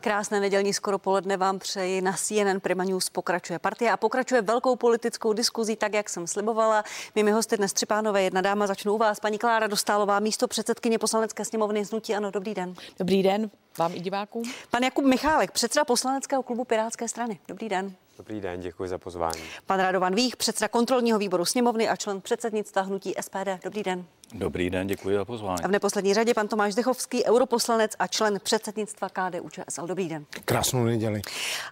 Krásné nedělní skoro poledne vám přeji. Na CNN Prima News pokračuje partie a pokračuje velkou politickou diskuzí, tak jak jsem slibovala. Mými hosty dnes tři pánové, jedna dáma, začnu u vás. Paní Klára Dostálová, místo předsedkyně poslanecké sněmovny Znutí. Ano, dobrý den. Dobrý den vám i divákům. Pan Jakub Michálek, předseda poslaneckého klubu Pirátské strany. Dobrý den. Dobrý den, děkuji za pozvání. Pan Radovan Vích, předseda kontrolního výboru sněmovny a člen předsednictva hnutí SPD. Dobrý den. Dobrý den, děkuji za pozvání. A v neposlední řadě pan Tomáš Dechovský, europoslanec a člen předsednictva KDU ČSL. Dobrý den. Krásnou neděli.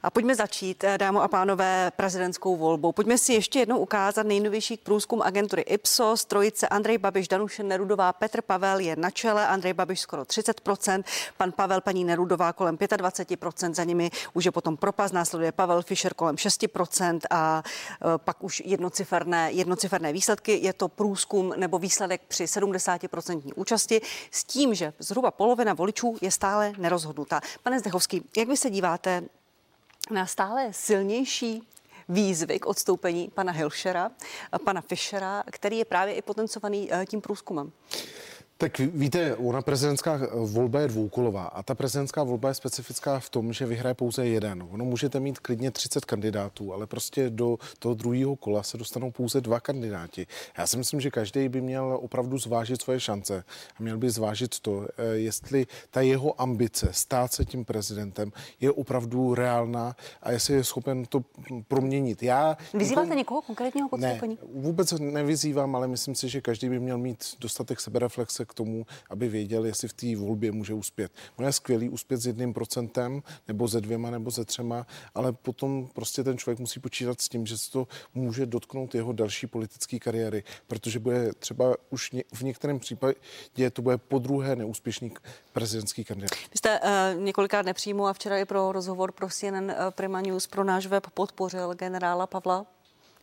A pojďme začít, eh, dámo a pánové, prezidentskou volbou. Pojďme si ještě jednou ukázat nejnovější průzkum agentury Ipsos. Trojice Andrej Babiš, Danuše Nerudová, Petr Pavel je na čele, Andrej Babiš skoro 30%, pan Pavel, paní Nerudová kolem 25%, za nimi už je potom propast, následuje Pavel Fischer kolem 6% a eh, pak už jednociferné, jednociferné výsledky. Je to průzkum nebo výsledek při 70% účasti s tím, že zhruba polovina voličů je stále nerozhodnutá. Pane Zdechovský, jak vy se díváte na stále silnější výzvy k odstoupení pana Hilšera, pana Fischera, který je právě i potencovaný eh, tím průzkumem? Tak víte, ona prezidentská volba je dvoukolová a ta prezidentská volba je specifická v tom, že vyhraje pouze jeden. Ono můžete mít klidně 30 kandidátů, ale prostě do toho druhého kola se dostanou pouze dva kandidáti. Já si myslím, že každý by měl opravdu zvážit svoje šance a měl by zvážit to, eh, jestli ta jeho ambice stát se tím prezidentem je opravdu reálná a jestli je schopen to proměnit. Já Vyzýváte někoho, někoho konkrétního k Ne, vůbec nevyzývám, ale myslím si, že každý by měl mít dostatek sebereflexe k tomu, aby věděl, jestli v té volbě může uspět. Ono je skvělý uspět s jedním procentem, nebo ze dvěma, nebo ze třema, ale potom prostě ten člověk musí počítat s tím, že se to může dotknout jeho další politické kariéry, protože bude třeba už v některém případě to bude po druhé neúspěšný prezidentský kandidát. Vy jste uh, několikrát nepřímo a včera i pro rozhovor pro CNN uh, Prima News pro náš web podpořil generála Pavla.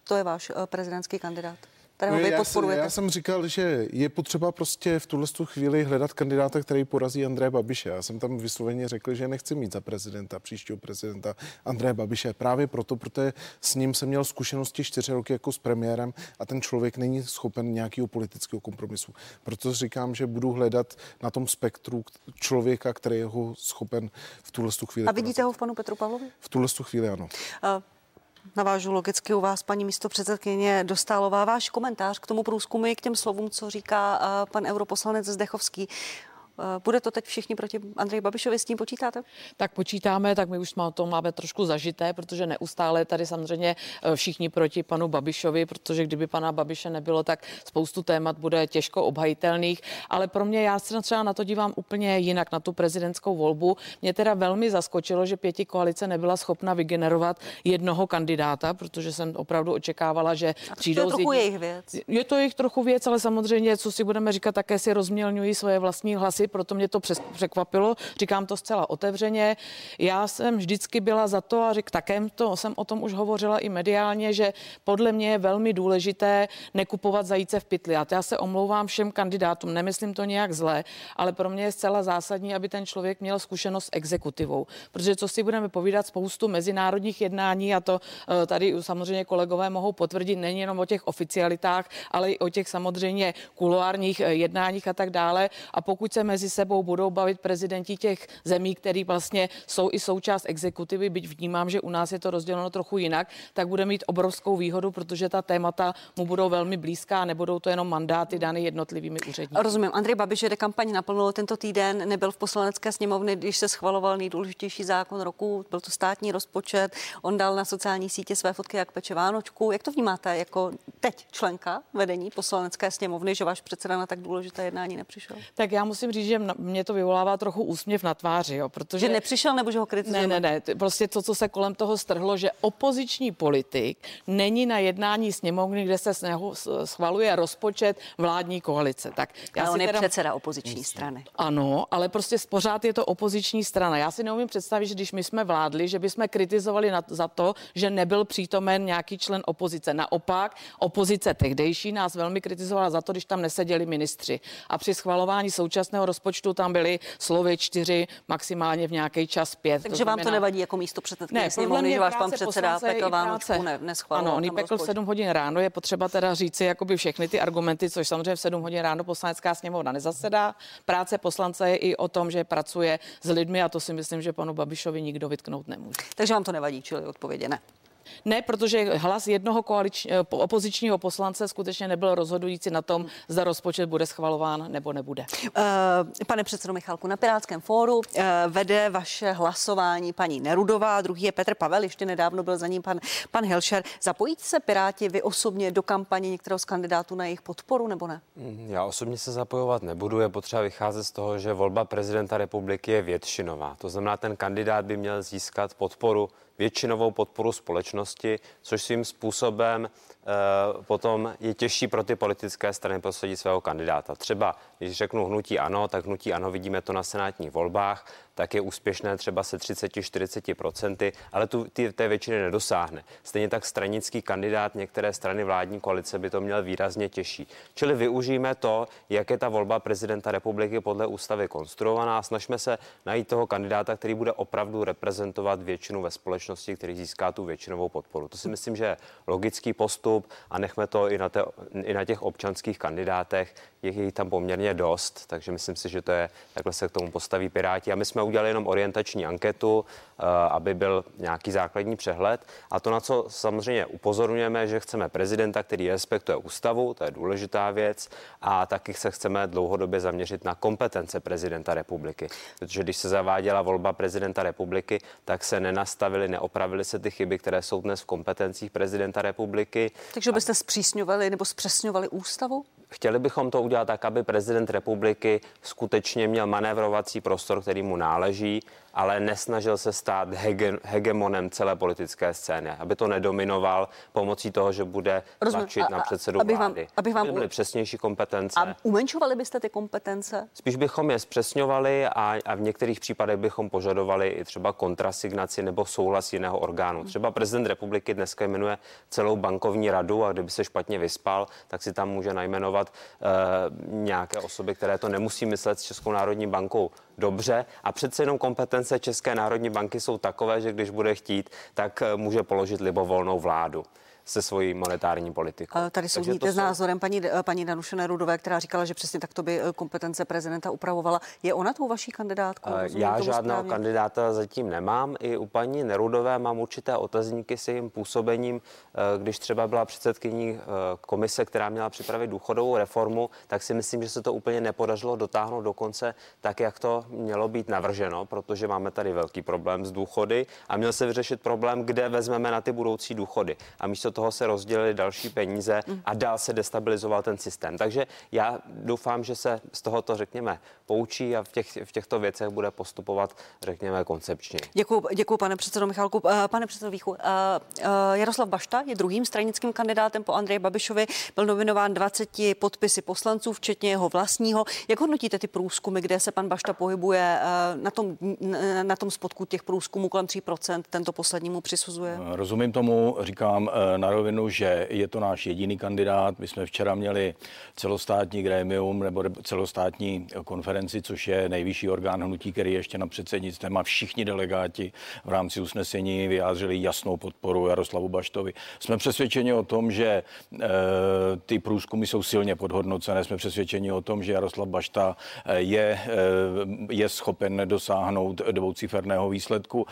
To je váš uh, prezidentský kandidát kterého no, vy podporujete? Já, já jsem říkal, že je potřeba prostě v tuhle chvíli hledat kandidáta, který porazí Andreje Babiše. Já jsem tam vysloveně řekl, že nechci mít za prezidenta, příštího prezidenta Andreje Babiše. Právě proto, protože s ním jsem měl zkušenosti čtyři roky jako s premiérem a ten člověk není schopen nějakého politického kompromisu. Proto říkám, že budu hledat na tom spektru člověka, který je ho schopen v tuhle chvíli. A vidíte porazit. ho v panu Petru Pavlovi? V tuhle chvíli ano. Uh, Navážu logicky u vás, paní místo předsedkyně Dostálová. Váš komentář k tomu průzkumu i k těm slovům, co říká pan europoslanec Zdechovský. Eh, bude to teď všichni proti Andreji Babišovi, s tím počítáte? Tak počítáme, tak my už jsme to máme trošku zažité, protože neustále tady samozřejmě eh, všichni proti panu Babišovi, protože kdyby pana Babiše nebylo, tak spoustu témat bude těžko obhajitelných. Ale pro mě, já se třeba na to dívám úplně jinak, na tu prezidentskou volbu. Mě teda velmi zaskočilo, že pěti koalice nebyla schopna vygenerovat jednoho kandidáta, protože jsem opravdu očekávala, že A přijdou. To je trochu jejich věc. Je to jejich trochu věc, ale samozřejmě, co si budeme říkat, také si rozmělňují svoje vlastní hlasy věci, proto mě to překvapilo. Říkám to zcela otevřeně. Já jsem vždycky byla za to a řek, také to, jsem o tom už hovořila i mediálně, že podle mě je velmi důležité nekupovat zajíce v pytli. A já se omlouvám všem kandidátům, nemyslím to nějak zle, ale pro mě je zcela zásadní, aby ten člověk měl zkušenost s exekutivou. Protože co si budeme povídat, spoustu mezinárodních jednání a to eh, tady samozřejmě kolegové mohou potvrdit, není jenom o těch oficialitách, ale i o těch samozřejmě kuloárních eh, jednáních a tak dále. A pokud se mezi sebou budou bavit prezidenti těch zemí, které vlastně jsou i součást exekutivy, byť vnímám, že u nás je to rozděleno trochu jinak, tak bude mít obrovskou výhodu, protože ta témata mu budou velmi blízká a nebudou to jenom mandáty dané jednotlivými úředníky. Rozumím. Andrej Babiš jede kampaň naplnilo tento týden, nebyl v poslanecké sněmovně, když se schvaloval nejdůležitější zákon roku, byl to státní rozpočet. On dal na sociální sítě své fotky, jak peče Vánočku. Jak to vnímáte jako teď členka vedení poslanecké sněmovny, že váš předseda na tak důležité jednání nepřišel? Tak já musím říct, že mě to vyvolává trochu úsměv na tváři, jo, protože... Že nepřišel nebo že ho kritizuje? Ne, ne, ne, prostě to, co se kolem toho strhlo, že opoziční politik není na jednání sněmovny, kde se schvaluje rozpočet vládní koalice. Tak já ale on je teda... předseda opoziční Myslím. strany. Ano, ale prostě pořád je to opoziční strana. Já si neumím představit, že když my jsme vládli, že bychom kritizovali na, za to, že nebyl přítomen nějaký člen opozice. Naopak, opozice tehdejší nás velmi kritizovala za to, když tam neseděli ministři. A při schvalování současného rozpočtu tam byly slovy čtyři, maximálně v nějaký čas pět. Takže to vám to nevadí jako místo předsedkyně sněmovny, že váš pan předseda Petr Vánočku ne, neschválil. Ano, on pekl v 7 hodin ráno, je potřeba teda říci jakoby všechny ty argumenty, což samozřejmě v 7 hodin ráno poslanecká sněmovna nezasedá. Práce poslance je i o tom, že pracuje s lidmi a to si myslím, že panu Babišovi nikdo vytknout nemůže. Takže vám to nevadí, čili odpovědě ne. Ne, protože hlas jednoho koalič, eh, opozičního poslance skutečně nebyl rozhodující na tom, zda rozpočet bude schvalován nebo nebude. Uh, pane předsedo Michalku, na Pirátském fóru uh, vede vaše hlasování paní Nerudová, druhý je Petr Pavel, ještě nedávno byl za ním pan, pan Helšer. Zapojíte se Piráti vy osobně do kampaně některého z kandidátů na jejich podporu nebo ne? Mm, já osobně se zapojovat nebudu, je potřeba vycházet z toho, že volba prezidenta republiky je většinová. To znamená, ten kandidát by měl získat podporu většinovou podporu společnosti, což svým způsobem potom je těžší pro ty politické strany prosadit svého kandidáta. Třeba, když řeknu hnutí ano, tak hnutí ano, vidíme to na senátních volbách, tak je úspěšné třeba se 30-40%, ale tu ty, té většiny nedosáhne. Stejně tak stranický kandidát některé strany vládní koalice by to měl výrazně těžší. Čili využijeme to, jak je ta volba prezidenta republiky podle ústavy konstruovaná a snažíme se najít toho kandidáta, který bude opravdu reprezentovat většinu ve společnosti, který získá tu většinovou podporu. To si myslím, že je logický postup postup a nechme to i na, te, i na těch občanských kandidátech. Je jich tam poměrně dost, takže myslím si, že to je, takhle se k tomu postaví Piráti. A my jsme udělali jenom orientační anketu, eh, aby byl nějaký základní přehled. A to, na co samozřejmě upozorňujeme, že chceme prezidenta, který respektuje ústavu, to je důležitá věc, a taky se chceme dlouhodobě zaměřit na kompetence prezidenta republiky. Protože když se zaváděla volba prezidenta republiky, tak se nenastavily, neopravily se ty chyby, které jsou dnes v kompetencích prezidenta republiky. Takže byste zpřísňovali nebo zpřesňovali ústavu? Chtěli bychom to udělat tak, aby prezident republiky skutečně měl manévrovací prostor, který mu náleží ale nesnažil se stát hege, hegemonem celé politické scény, aby to nedominoval pomocí toho, že bude tlačit na předsedu abych vlády. Vám, abych vám... Byly přesnější kompetence. A umenšovali byste ty kompetence? Spíš bychom je zpřesňovali a, a v některých případech bychom požadovali i třeba kontrasignaci nebo souhlas jiného orgánu. Hmm. Třeba prezident republiky dneska jmenuje celou bankovní radu a kdyby se špatně vyspal, tak si tam může najmenovat uh, nějaké osoby, které to nemusí myslet s Českou národní bankou dobře. A přece jenom kompetence České národní banky jsou takové, že když bude chtít, tak eh, může položit libovolnou vládu se svojí monetární politikou. Tady soudíte s názorem paní, eh, paní Danuše Nerudové, která říkala, že přesně takto by eh, kompetence prezidenta upravovala. Je ona tou vaší kandidátkou? Já žádného správně? kandidáta zatím nemám. I u paní Nerudové mám určité otazníky s jejím působením. Když třeba byla předsedkyní komise, která měla připravit důchodovou reformu, tak si myslím, že se to úplně nepodařilo dotáhnout do konce tak, jak to mělo být navrženo, protože máme tady velký problém s důchody a měl se vyřešit problém, kde vezmeme na ty budoucí důchody. A místo toho se rozdělili další peníze a dál se destabilizoval ten systém. Takže já doufám, že se z tohoto, řekněme, poučí a v, těch, v těchto věcech bude postupovat, řekněme, koncepčně. Děkuji, děkuji pane předsedo Michalku. Eh, pane předsedo Víchu, eh, eh, Jaroslav Bašta je druhým stranickým kandidátem po Andreji Babišovi. Byl nominován 20 podpisy poslanců, včetně jeho vlastního. Jak hodnotíte ty průzkumy, kde se pan Bašta pohybuje na tom, na tom spodku těch průzkumů kolem 3%, tento poslednímu přisuzuje? Rozumím tomu, říkám na rovinu, že je to náš jediný kandidát. My jsme včera měli celostátní grémium nebo celostátní konferenci, což je nejvyšší orgán hnutí, který ještě na předsednictvem a všichni delegáti v rámci usnesení vyjádřili jasnou podporu Jaroslavu Baštovi. Jsme přesvědčeni o tom, že e, ty průzkumy jsou silně podhodnocené. Jsme přesvědčeni o tom, že Jaroslav Bašta eh, je, e, je schopen dosáhnout dvouciferného výsledku.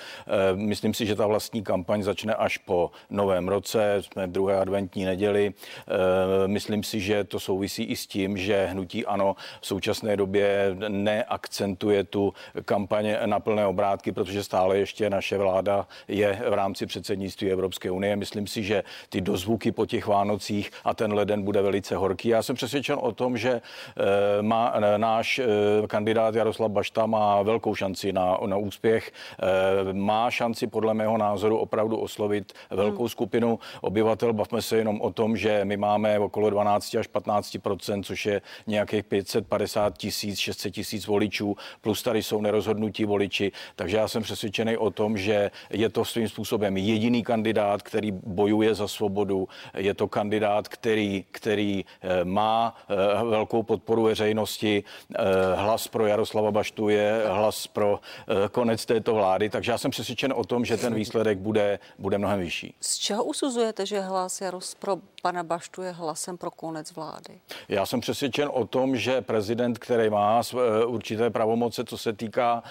Myslím si, že ta vlastní kampaň začne až po novém roce jsme v druhé adventní neděli. Eh, myslím si, že to souvisí i s tím, že hnutí ano v současné době neakcentuje tu kampaně na plné obrátky, protože stále ještě naše vláda je v rámci předsednictví Evropské unie. Myslím si, že ty dozvuky po těch Vánocích a ten leden bude velice horký. Já jsem přesvědčen o tom, že eh, má náš eh, kandidát Jaroslav Bašta má velkou šanci na, na úspěch. Má šanci podle mého názoru opravdu oslovit velkou skupinu obyvatel. Bavme se jenom o tom, že my máme okolo 12 až 15% což je nějakých 550 tisíc, 600 tisíc voličů, plus tady jsou nerozhodnutí voliči. Takže já jsem přesvědčený o tom, že je to svým způsobem jediný kandidát, který bojuje za svobodu. Je to kandidát, který, který eh, má eh, velkou podporu veřejnosti. Eh, hlas pro Jaroslava Baštu je hlas pro konec této vlády. Takže já jsem přesvědčen o tom, že ten výsledek bude, bude mnohem vyšší. Z čeho usuzujete, že hlas Jaros pro pana Baštu je hlasem pro konec vlády? Já jsem přesvědčen o tom, že prezident, který má určité pravomoce, co se týká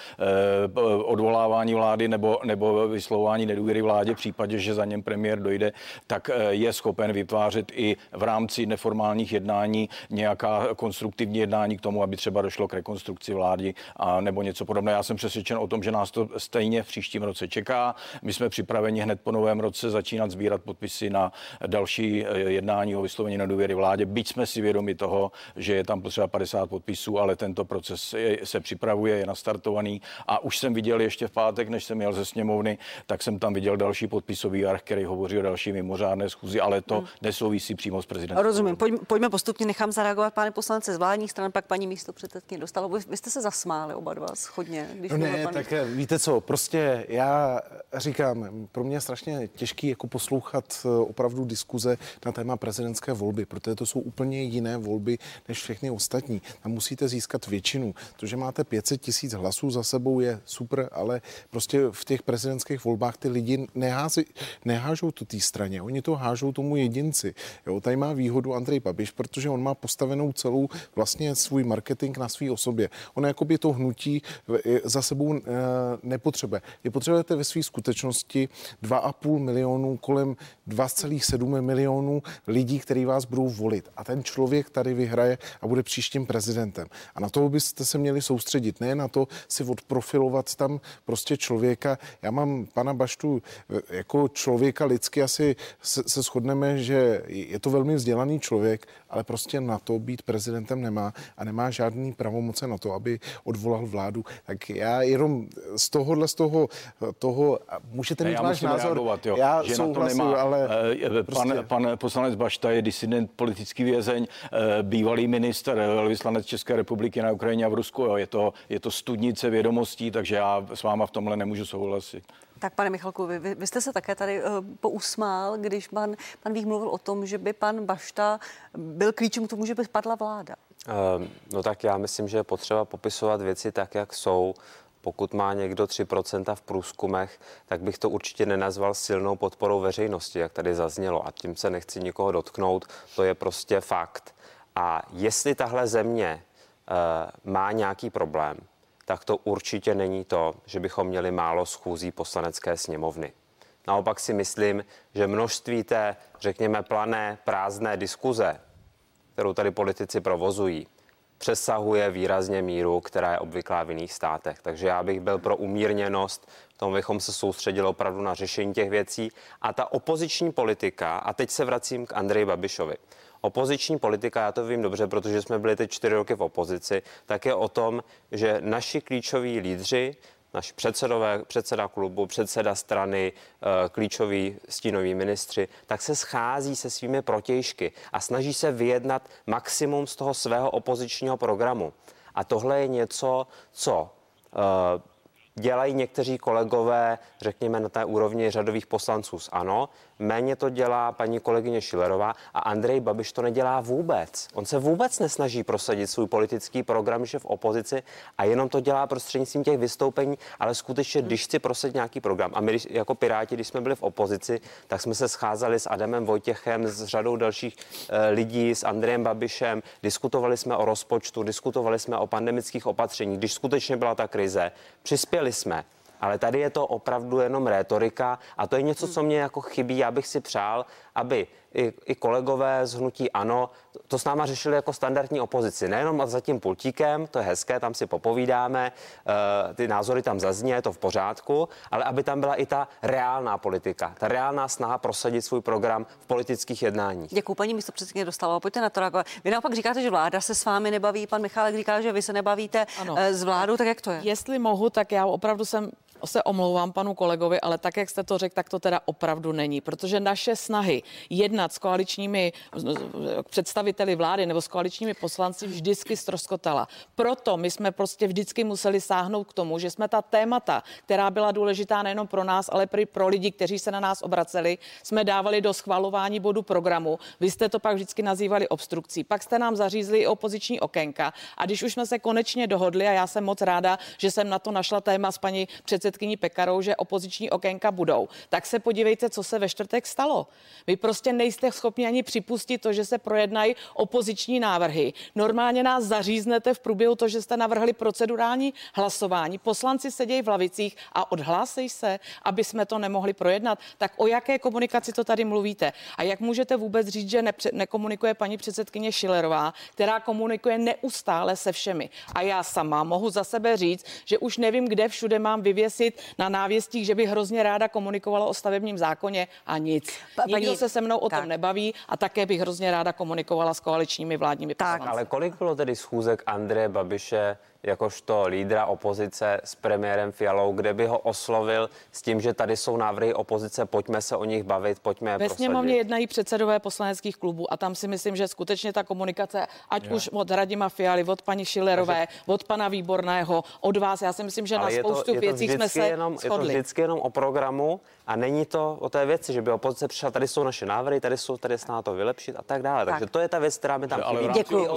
odvolávání vlády nebo, nebo vyslovování nedůvěry vládě v případě, že za něm premiér dojde, tak je schopen vytvářet i v rámci neformálních jednání nějaká konstruktivní jednání k tomu, aby třeba došlo k rekonstrukci vlády a nebo něco podobného. Já jsem přesvědčen o tom, že nás to stejně v příštím roce čeká. My jsme připraveni hned po novém roce začínat sbírat podpisy na další eh, jednání o vyslovení nedůvěry vládě. Byť jsme si vědomi toho, že je tam potřeba 50 podpisů, ale tento proces se připravuje, je nastartovaný a už jsem viděl ještě v pátek, než jsem jel ze sněmovny, tak jsem tam viděl další podpisový arch, který hovoří o další mimořádné schůzi, ale to hmm. nesouvisí přímo s prezidentem. Rozumím. Pojďme, pojďme postupně, nechám zareagovat pane poslance z vládních stran, pak paní místo předsedkyně dostalo. Vy, vy jste se zasmáli oba dva schodně. Když no ne, pan... tak víte co, prostě já říkám, pro mě je strašně těžký jako poslouchat eh, opravdu diskuze na téma prezidentské volby, protože to jsou úplně jiné volby než všechny ostatní. Tam musíte získat většinu. To, že máte 500 tisíc hlasů za sebou je super, ale prostě v těch prezidentských volbách ty lidi nehází, nehážou to té straně, oni to hážou tomu jedinci. Jo, tady má výhodu Andrej Babiš, protože on má postavenou celou vlastně svůj marketing na své osobě. On jakoby to hnutí za sebou eh, nepotřebuje. Je potřebujete ve své skutečnosti 2,5 milionů, kolem 2,7 milionů lidí, který vás budou volit. A ten člověk tady vyhraje a bude příštím prezidentem. A na to byste se měli soustředit, ne na to si odprofilovat tam prostě člověka. Já mám pana Baštu eh, jako člověka lidsky asi se, se shodneme, že je to velmi vzdělaný člověk, ale prostě na to být prezidentem nemá a nemá žádný pravomoce na to, aby odvolal vládu. Tak já jenom z tohohle, z toho, toho můžete mít váš názor. Reagovat, jo, já že souhlasím, na to nemá, ale uh, prostě... pan, pan poslanec Bašta je disident, politický vězeň, uh, bývalý minister, velvyslanec České republiky na Ukrajině a v Rusku. Jo. Je, to, je to studnice vědomostí, takže já s váma v tomhle nemůžu souhlasit. Tak pane Michalku, vy, vy jste se také tady uh, pousmál, když pan, pan Vích mluvil o tom, že by pan Bašta byl klíčem k tomu, že by spadla vláda. Uh, no tak já myslím, že je potřeba popisovat věci tak, jak jsou. Pokud má někdo 3% v průzkumech, tak bych to určitě nenazval silnou podporou veřejnosti, jak tady zaznělo. A tím se nechci nikoho dotknout, to je prostě fakt. A jestli tahle země uh, má nějaký problém, tak to určitě není to, že bychom měli málo schůzí poslanecké sněmovny. Naopak si myslím, že množství té, řekněme, plané, prázdné diskuze, kterou tady politici provozují, přesahuje výrazně míru, která je obvyklá v jiných státech. Takže já bych byl pro umírněnost, tomu bychom se soustředili opravdu na řešení těch věcí. A ta opoziční politika, a teď se vracím k Andreji Babišovi. Opoziční politika, já to vím dobře, protože jsme byli teď čtyři roky v opozici, tak je o tom, že naši klíčoví lídři, naši předsedové, předseda klubu, předseda strany, eh, klíčoví stínoví ministři, tak se schází se svými protějšky a snaží se vyjednat maximum z toho svého opozičního programu. A tohle je něco, co eh, dělají někteří kolegové, řekněme na té úrovni řadových poslanců z ANO, méně to dělá paní kolegyně Šilerová a Andrej Babiš to nedělá vůbec. On se vůbec nesnaží prosadit svůj politický program, že v opozici a jenom to dělá prostřednictvím těch vystoupení, ale skutečně, když chci prosadit nějaký program a my jako Piráti, když jsme byli v opozici, tak jsme se scházeli s Adamem Vojtěchem, s řadou dalších e, lidí, s Andrejem Babišem, diskutovali jsme o rozpočtu, diskutovali jsme o pandemických opatřeních, když skutečně byla ta krize, přispěli jsme ale tady je to opravdu jenom rétorika a to je něco, co mě jako chybí. Já bych si přál, aby i, i kolegové z hnutí ANO to s náma řešili jako standardní opozici. Nejenom za tím pultíkem, to je hezké, tam si popovídáme, uh, ty názory tam zazní, je to v pořádku, ale aby tam byla i ta reálná politika, ta reálná snaha prosadit svůj program v politických jednáních. Děkuji, paní místo předsedkyně dostala. Pojďte na to reagovat. Vy naopak říkáte, že vláda se s vámi nebaví, pan Michálek říká, že vy se nebavíte ano. s vládou, tak jak to je? Jestli mohu, tak já opravdu jsem se omlouvám panu kolegovi, ale tak, jak jste to řekl, tak to teda opravdu není, protože naše snahy jednat s koaličními představiteli vlády nebo s koaličními poslanci vždycky stroskotala. Proto my jsme prostě vždycky museli sáhnout k tomu, že jsme ta témata, která byla důležitá nejenom pro nás, ale pro, pro lidi, kteří se na nás obraceli, jsme dávali do schvalování bodu programu. Vy jste to pak vždycky nazývali obstrukcí. Pak jste nám zařízli i opoziční okénka. A když už jsme se konečně dohodli, a já jsem moc ráda, že jsem na to našla téma s paní předsedkyní Pekarou, že opoziční okénka budou, tak se podívejte, co se ve čtvrtek stalo. Vy prostě nejste schopni ani připustit to, že se projednají opoziční návrhy. Normálně nás zaříznete v průběhu to, že jste navrhli procedurální hlasování. Poslanci sedějí v lavicích a odhlásej se, aby jsme to nemohli projednat. Tak o jaké komunikaci to tady mluvíte? A jak můžete vůbec říct, že nepře- nekomunikuje paní předsedkyně Šilerová, která komunikuje neustále se všemi? A já sama mohu za sebe říct, že už nevím, kde všude mám vyvěsit na návěstích, že bych hrozně ráda komunikovala o stavebním zákoně a nic. Pa, paní, Nikdo se se mnou o tak. tom nebaví a také bych hrozně ráda komunikovala s koaličními vládními tak, Ale kolik bylo tedy schůzek Andreje Babiše jakožto lídra opozice s premiérem Fialou, kde by ho oslovil s tím, že tady jsou návrhy opozice, pojďme se o nich bavit, pojďme je Ve sněmovně jednají předsedové poslaneckých klubů a tam si myslím, že skutečně ta komunikace, ať je. už od Radima Fialy, od paní Šilerové, Takže... od pana Výborného, od vás, já si myslím, že Ale na spoustu to, věcí jsme se jenom, shodli. Je to vždycky jenom o programu a není to o té věci, že by opozice přišla, tady jsou naše návrhy, tady jsou, tady se to vylepšit a tak dále. Tak. Takže to je ta věc, která mi tam chybí. Děkuji.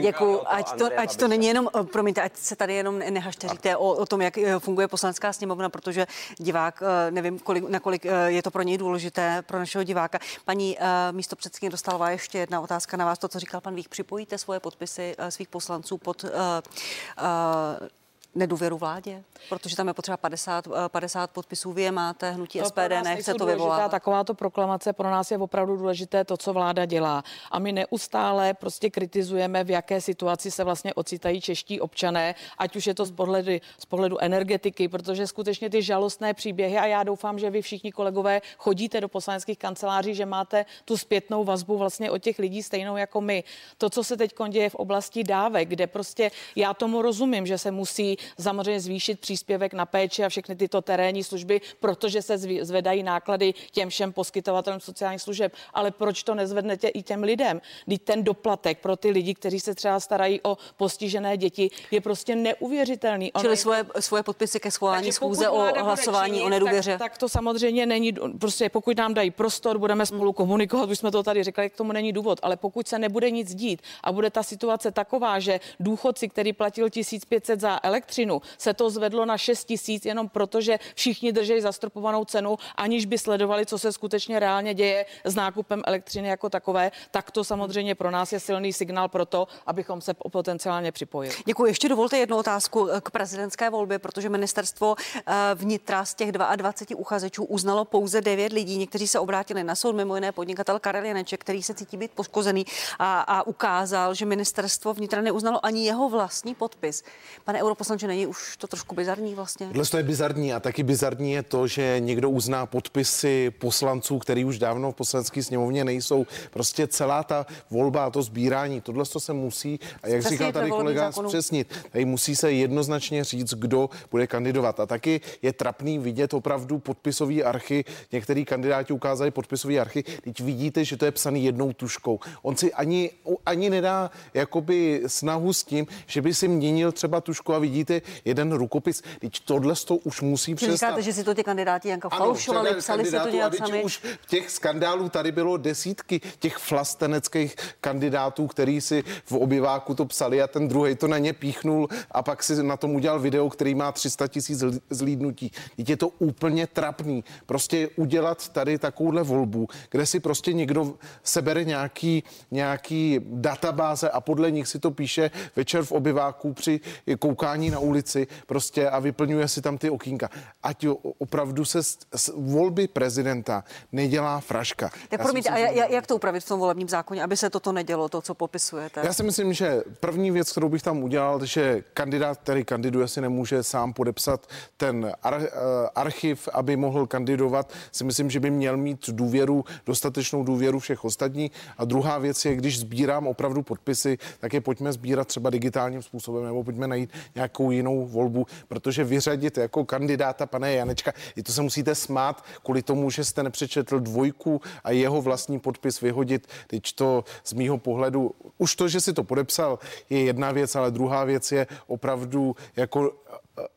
Děkuji. Ať to, ať to není jenom, eh, promiňte, ať se tady jenom nehašteříte o, o tom, jak eh, funguje poslanecká sněmovna, protože divák, eh, nevím, kolik, nakolik je to pro něj důležité, pro našeho diváka. Paní místo předsedkyně Dostalová, ještě jedna otázka na vás, to, co říkal pan Vích. Připojíte svoje podpisy svých poslanců pod uh, uh, nedůvěru vládě? Protože tam je potřeba 50, 50 eh, podpisů. Vy je máte, hnutí to SPD nechce to vyvolat. Takováto proklamace pro nás je opravdu důležité to, co vláda dělá. A my neustále prostě kritizujeme, v jaké situaci se vlastně ocitají čeští občané, ať už je to z pohledu, z pohledu energetiky, protože skutečně ty žalostné příběhy, a já doufám, že vy všichni kolegové chodíte do poslaneckých kanceláří, že máte tu zpětnou vazbu vlastně od těch lidí stejnou jako my. To, co se teď děje v oblasti dávek, kde prostě já tomu rozumím, že se musí samozřejmě zvýšit příspěvek na péči a všechny tyto terénní služby, protože se zvedají náklady těm všem poskytovatelům sociálních služeb. Ale proč to nezvednete i těm lidem? Když ten doplatek pro ty lidi, kteří se třeba starají o postižené děti, je prostě neuvěřitelný. Čili svoje, svoje podpisy ke schválení schůze o hlasování činit, o nedůvěře. Tak, tak to samozřejmě není, prostě pokud nám dají prostor, budeme spolu komunikovat, už jsme to tady říkali, k tomu není důvod, ale pokud se nebude nic dít a bude ta situace taková, že důchodci, který platil 1500 za elektřinu, elektřinu se to zvedlo na 6 tisíc jenom proto, že všichni drží zastropovanou cenu, aniž by sledovali, co se skutečně reálně děje s nákupem elektřiny jako takové, tak to samozřejmě pro nás je silný signál pro to, abychom se potenciálně připojili. Děkuji. Ještě dovolte jednu otázku k prezidentské volbě, protože ministerstvo eh, vnitra z těch 22 uchazečů uznalo pouze 9 lidí. Někteří se obrátili na soud, mimo jiné podnikatel Karel Janeček, který se cítí být poškozený a, a ukázal, že ministerstvo vnitra neuznalo ani jeho vlastní podpis. Pane europoslanče, není už to trošku bizarní vlastně? Tohle to je bizarní a taky bizarní je to, že někdo uzná podpisy poslanců, který už dávno v poslanecké sněmovně nejsou. Prostě celá ta volba a to sbírání, tohle to se musí, a jak říkal tady kolega, zpřesnit. Tady musí se jednoznačně říct, kdo bude kandidovat. A taky je trapný vidět opravdu podpisový archy. Některý kandidáti ukázali podpisový archy. Teď vidíte, že to je psaný jednou tuškou. On si ani, ani nedá jakoby snahu s tím, že by si měnil třeba tušku a vidíte, jeden rukopis. Teď tohle to už musí přestat. Říkáte, že si to ty kandidáti Janka falšovali, psali si to nějak sami. Už těch skandálů tady bylo desítky těch flasteneckých kandidátů, který si v obyváku to psali a ten druhý to na ně píchnul a pak si na tom udělal video, který má 300 tisíc zlídnutí. Teď je to úplně trapný. Prostě udělat tady takovouhle volbu, kde si prostě někdo sebere nějaký, nějaký databáze a podle nich si to píše večer v obyváku při koukání na ulici prostě a vyplňuje si tam ty okýnka. Ať opravdu se z, z volby prezidenta nedělá fraška. Tak promiňte, a jak to upravit v tom volebním zákoně, aby se toto nedělo, to, co popisujete? Já si myslím, že první věc, kterou bych tam udělal, že kandidát, který kandiduje, si nemůže sám podepsat ten ar, eh, archiv, aby mohl kandidovat. Si myslím, že by měl mít důvěru, dostatečnou důvěru všech ostatních. A druhá věc je, když sbírám opravdu podpisy, tak je pojďme sbírat třeba digitálním způsobem, nebo pojďme najít nějakou nějakou jinou volbu, protože vyřadit jako kandidáta pane Janečka, i to se musíte smát kvůli tomu, že jste nepřečetl dvojku a jeho vlastní podpis vyhodit. Teď to z mýho pohledu, už to, že si to podepsal, je jedna věc, ale druhá věc je opravdu jako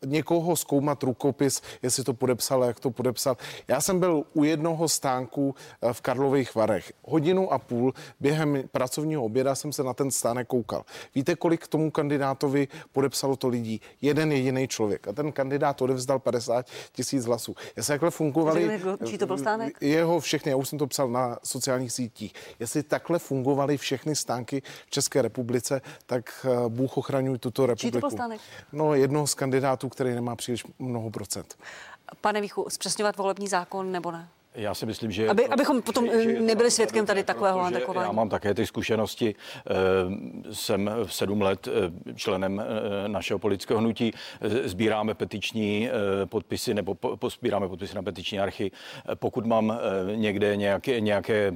někoho zkoumat rukopis, jestli to podepsal, jak to podepsal. Já jsem byl u jednoho stánku eh, v Karlových Varech. Hodinu a půl během pracovního oběda jsem se na ten stánek koukal. Víte, kolik k tomu kandidátovi podepsalo to lidí? Jeden jediný člověk. A ten kandidát odevzdal 50 tisíc hlasů. Jestli takhle fungovali... Čí to byl stánek? Jeho všechny, já už jsem to psal na sociálních sítích. Jestli takhle fungovaly všechny stánky v České republice, tak eh, Bůh ochraňuj tuto republiku. Čí to byl stánek? No, jednoho z kandidátů který nemá příliš mnoho procent. Pane Víchu, zpřesňovat volební zákon nebo ne? Já si myslím, že... Aby, abychom potom že, že nebyli svědkem tady takového handekování. Já mám také ty zkušenosti. Eh, jsem v sedm let eh, členem eh, našeho politického hnutí. Sbíráme petiční podpisy nebo sbíráme podpisy na petiční archy. Pokud mám někde nějaké, nějaké,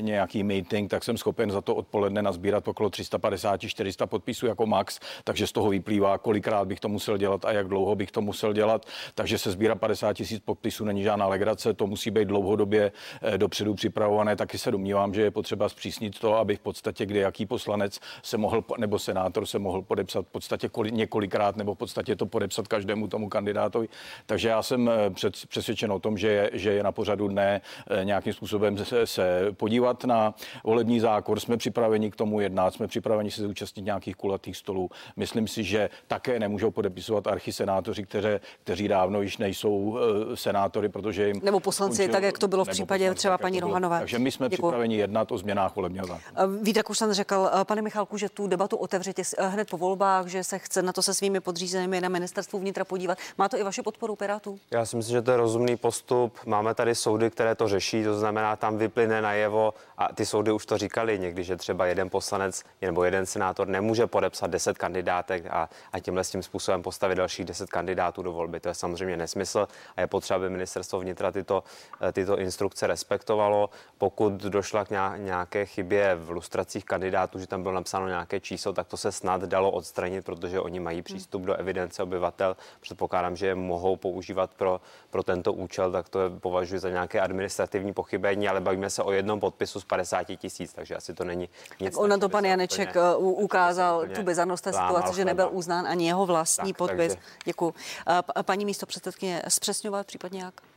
nějaký meeting, tak jsem schopen za to odpoledne nazbírat okolo 350-400 podpisů jako max, takže z toho vyplývá, kolikrát bych to musel dělat a jak dlouho bych to musel dělat. Takže se sbírá 50 tisíc podpisů není žádná legrace, to musí být dlouhodobě eh, dopředu připravované, taky se domnívám, že je potřeba zpřísnit to, aby v podstatě kde jaký poslanec se mohl, nebo senátor se mohl podepsat v podstatě několikrát, nebo v podstatě to podepsat každému tomu kandidátovi. Takže já jsem eh, před, přesvědčen o tom, že je, že je na pořadu dne eh, nějakým způsobem se, se podívat na volební zákon. Jsme připraveni k tomu jednat, jsme připraveni se zúčastnit nějakých kulatých stolů. Myslím si, že také nemůžou podepisovat archisenátoři, kteří, kteří dávno již nejsou senátory, protože jim. Nebo poslanci, tak jak to bylo v případě třeba paní Rohanové. Takže my jsme Děkuji. připraveni jednat o změnách volebního zákona. Víte, jak už jsem řekl, eh, pane Michalku, že tu debatu otevřete eh, hned po volbách, že se chce na to se svými podřízenými na ministerstvu vnitra podívat. Má to i vaše podporu Pirátů? Já si myslím, že to je rozumný postup. Máme tady soudy, které to řeší, to znamená, tam vyplyne najevo a ty soudy už to říkali někdy, že třeba jeden poslanec nebo jeden senátor nemůže podepsat 10 kandidátek a, a tímhle s tím způsobem postavit dalších 10 kandidátů do volby. To je samozřejmě nesmysl a je potřeba, aby ministerstvo vnitra tyto, eh, tyto instrukce respektovalo. Pokud došla k nějaké chybě v lustracích kandidátů, že tam bylo napsáno nějaké číslo, tak to se snad dalo odstranit, protože oni mají přístup do evidence obyvatel. Předpokládám, že je mohou používat pro, pro tento účel, tak to je, považuji za nějaké administrativní pochybení, ale bavíme se o jednom podpisu z 50 tisíc, takže asi to není nic. Tak on na to pan Janeček úplně, eh, ukázal tu bizarnost té situace, že nebyl uznán ani jeho vlastní tak, podpis. Takže... Děkuji. Eh, paní místo předsedkyně, zpřesňovat případně jak?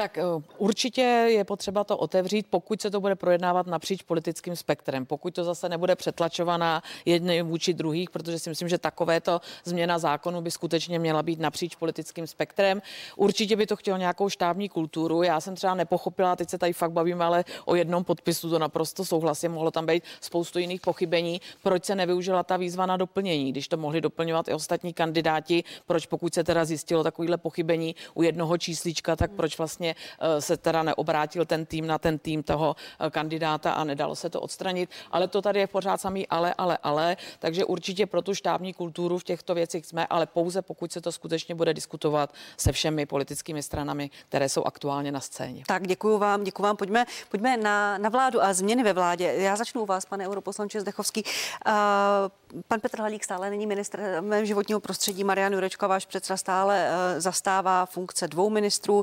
Tak eh, určitě je potřeba to otevřít, pokud se to bude projednávat napříč politickým spektrem, pokud to zase nebude přetlačovaná jedny vůči druhých, protože si myslím, že takovéto změna zákonu by skutečně měla být napříč politickým spektrem. Určitě by to chtělo nějakou štábní kulturu. Já jsem třeba nepochopila, teď se tady fakt bavím, ale o jednom podpisu to naprosto souhlasím, mohlo tam být spoustu jiných pochybení. Proč se nevyužila ta výzva na doplnění, když to mohli doplňovat i ostatní kandidáti? Proč, pokud se teda zjistilo takovýhle pochybení u jednoho číslička, tak proč vlastně vlastně eh, se teda neobrátil ten tým na ten tým toho eh, kandidáta a nedalo se to odstranit. Ale to tady je pořád samý ale, ale, ale. Takže určitě pro tu štábní kulturu v těchto věcech jsme, ale pouze pokud se to skutečně bude diskutovat se všemi politickými stranami, které jsou aktuálně na scéně. Tak děkuji vám, děkuji vám. Pojďme, pojďme na, na vládu a změny ve vládě. Já začnu u vás, pane europoslanče Zdechovský. Uh, pan Petr Halík stále není ministrem životního prostředí. Marian Jurečka, váš předseda, stále uh, zastává funkce dvou ministrů. Uh,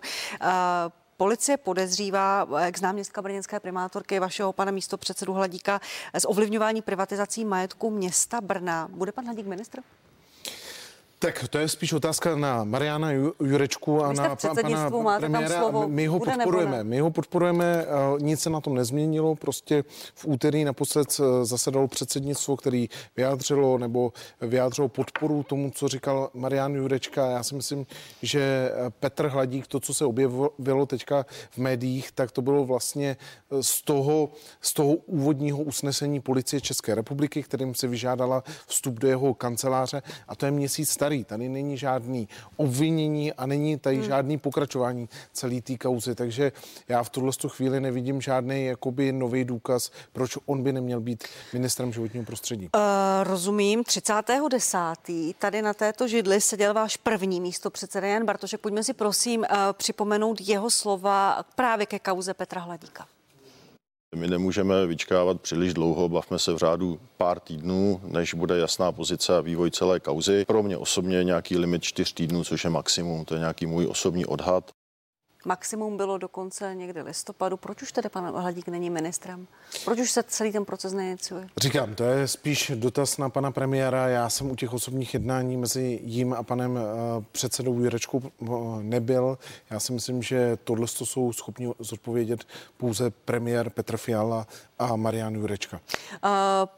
Policie podezřívá ex-náměstka brněnské primátorky vašeho pana místo předsedu Hladíka z ovlivňování privatizací majetku města Brna. Bude pan Hladík ministr? Tak to je spíš otázka na Mariana Jurečku a na pana premiéra. My ho podporujeme. My ho podporujeme, nic se na tom nezměnilo. Prostě v úterý naposled eh, zasedalo předsednictvo, který vyjádřilo nebo vyjádřilo podporu tomu, co říkal Marian Jurečka. Já si myslím, že eh, Petr Hladík, to, co se objevilo teďka v médiích, tak to bylo vlastně eh, z toho, z toho úvodního usnesení policie České republiky, kterým se vyžádala vstup do jeho kanceláře a to je měsíc starý starý, tady není žádný obvinění a není tady hmm. žádný pokračování celé té kauzy, takže já v tuhle chvíli nevidím žádný jakoby nový důkaz, proč on by neměl být ministrem životního prostředí. Uh, rozumím, 30.10. tady na této židli seděl váš první místo předseda Jan Bartošek. Pojďme si prosím uh, připomenout jeho slova právě ke kauze Petra Hladíka. My nemůžeme vyčkávat příliš dlouho, bavme se v řádu pár týdnů, než bude jasná pozice a vývoj celé kauzy. Pro mě osobně nějaký limit čtyř týdnů, což je maximum, to je nějaký můj osobní odhad. Maximum bylo dokonce někdy listopadu. Proč už tedy pan Hladík není ministrem? Proč už se celý ten proces neiniciuje? Říkám, to je spíš dotaz na pana premiéra. Já jsem u těch osobních jednání mezi jím a panem uh, předsedou Jurečkou uh, nebyl. Já si myslím, že tohle jsou schopni zodpovědět pouze premiér Petr Fiala a Marian Jurečka. Uh,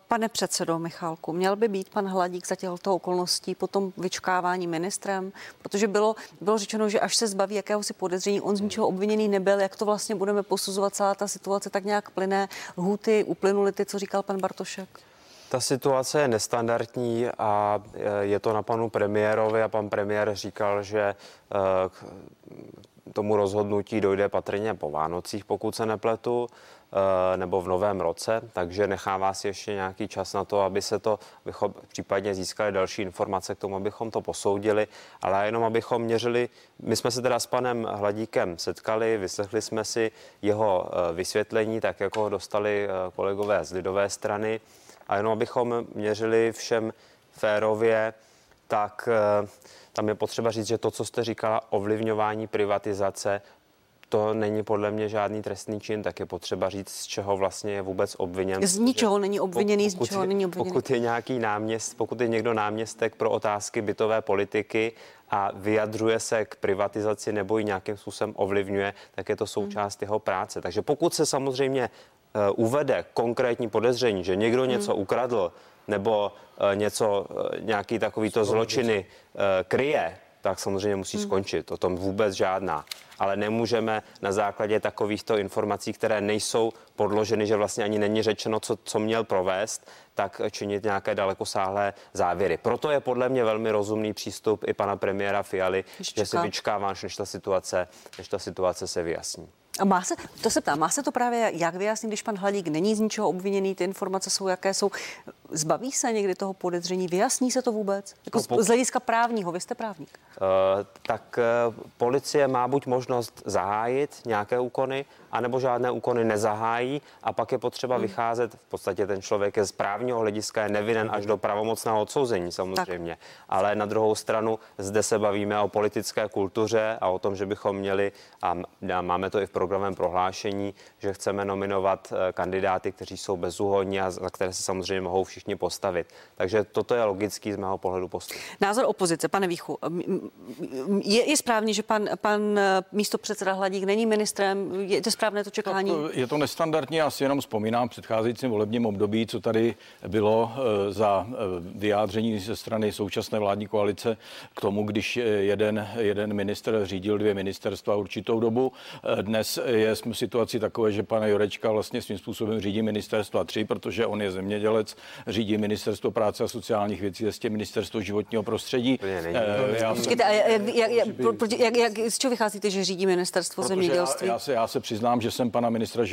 pane předsedo Michálku, měl by být pan Hladík za těchto okolností potom vyčkávání ministrem, protože bylo, bylo řečeno, že až se zbaví jakéhosi podezření, on z ničeho obviněný nebyl, jak to vlastně budeme posuzovat celá ta situace tak nějak plyné, lhuty uplynuly ty, co říkal pan Bartošek? Ta situace je nestandardní a je to na panu premiérovi a pan premiér říkal, že eh, k tomu rozhodnutí dojde patrně po Vánocích, pokud se nepletu. Eh, nebo v novém roce, takže nechává si ještě nějaký čas na to, aby se to, abychom případně získali další informace k tomu, abychom to posoudili, ale jenom abychom měřili, my jsme se teda s panem Hladíkem setkali, vyslechli jsme si jeho eh, vysvětlení, tak jako ho dostali eh, kolegové z lidové strany. A jenom abychom měřili všem férově, tak tam je potřeba říct, že to, co jste říkala, ovlivňování privatizace, to není podle mě žádný trestný čin, tak je potřeba říct, z čeho vlastně je vůbec obviněn. Z ničeho není obviněný, pokud, z ničeho není obviněný. Pokud je nějaký náměst, pokud je někdo náměstek pro otázky bytové politiky a vyjadřuje se k privatizaci nebo ji nějakým způsobem ovlivňuje, tak je to součást hmm. jeho práce. Takže pokud se samozřejmě uh, uvede konkrétní podezření, že někdo hmm. něco ukradl nebo uh, něco, uh, nějaký takovýto zločiny kryje, tak samozřejmě musí hmm. skončit. O tom vůbec žádná ale nemůžeme na základě takovýchto informací, které nejsou podloženy, že vlastně ani není řečeno, co, co měl provést, tak činit nějaké dalekosáhlé závěry. Proto je podle mě velmi rozumný přístup i pana premiéra Fialy, že si vyčkává, než ta situace, než ta situace se vyjasní. A má se, to se ptá, má se to právě jak vyjasnit, když pan Hladík není z ničeho obviněný, ty informace jsou, jaké jsou. Zbaví se někdy toho podezření, vyjasní se to vůbec? Jako no, z hlediska právního, vy jste právník. Uh, tak uh, policie má buď možnost zahájit nějaké úkony, anebo žádné úkony nezahájí a pak je potřeba hmm. vycházet, v podstatě ten člověk je z právního hlediska je nevinen až do pravomocného odsouzení samozřejmě, tak. ale na druhou stranu zde se bavíme o politické kultuře a o tom, že bychom měli, a máme to i v programovém prohlášení, že chceme nominovat eh, kandidáty, kteří jsou bezúhodní a za které se samozřejmě mohou všichni postavit. Takže toto je logický z mého pohledu postup. Názor opozice, pane Víchu, je, je správně, že pan, pan eh, místo předseda Hladík není ministrem, je to správné to čekání? Tak je to nestandardní, já si jenom vzpomínám předcházejícím volebním období, co tady bylo eh, za vyjádření ze strany současné vládní koalice k tomu, když jeden, jeden minister řídil dvě ministerstva určitou dobu. Dnes je jsme v situaci takové, že pana Jurečka vlastně svým způsobem řídí ministerstva tři, protože on je zemědělec, řídí ministerstvo práce a sociálních věcí, je ministerstvo životního prostředí. Počkejte, a jak, jak, jak, jak, jak, z čeho vycházíte, že řídí ministerstvo protože zemědělství? Já, já, se, já se přiznám, že jsem pana ministra,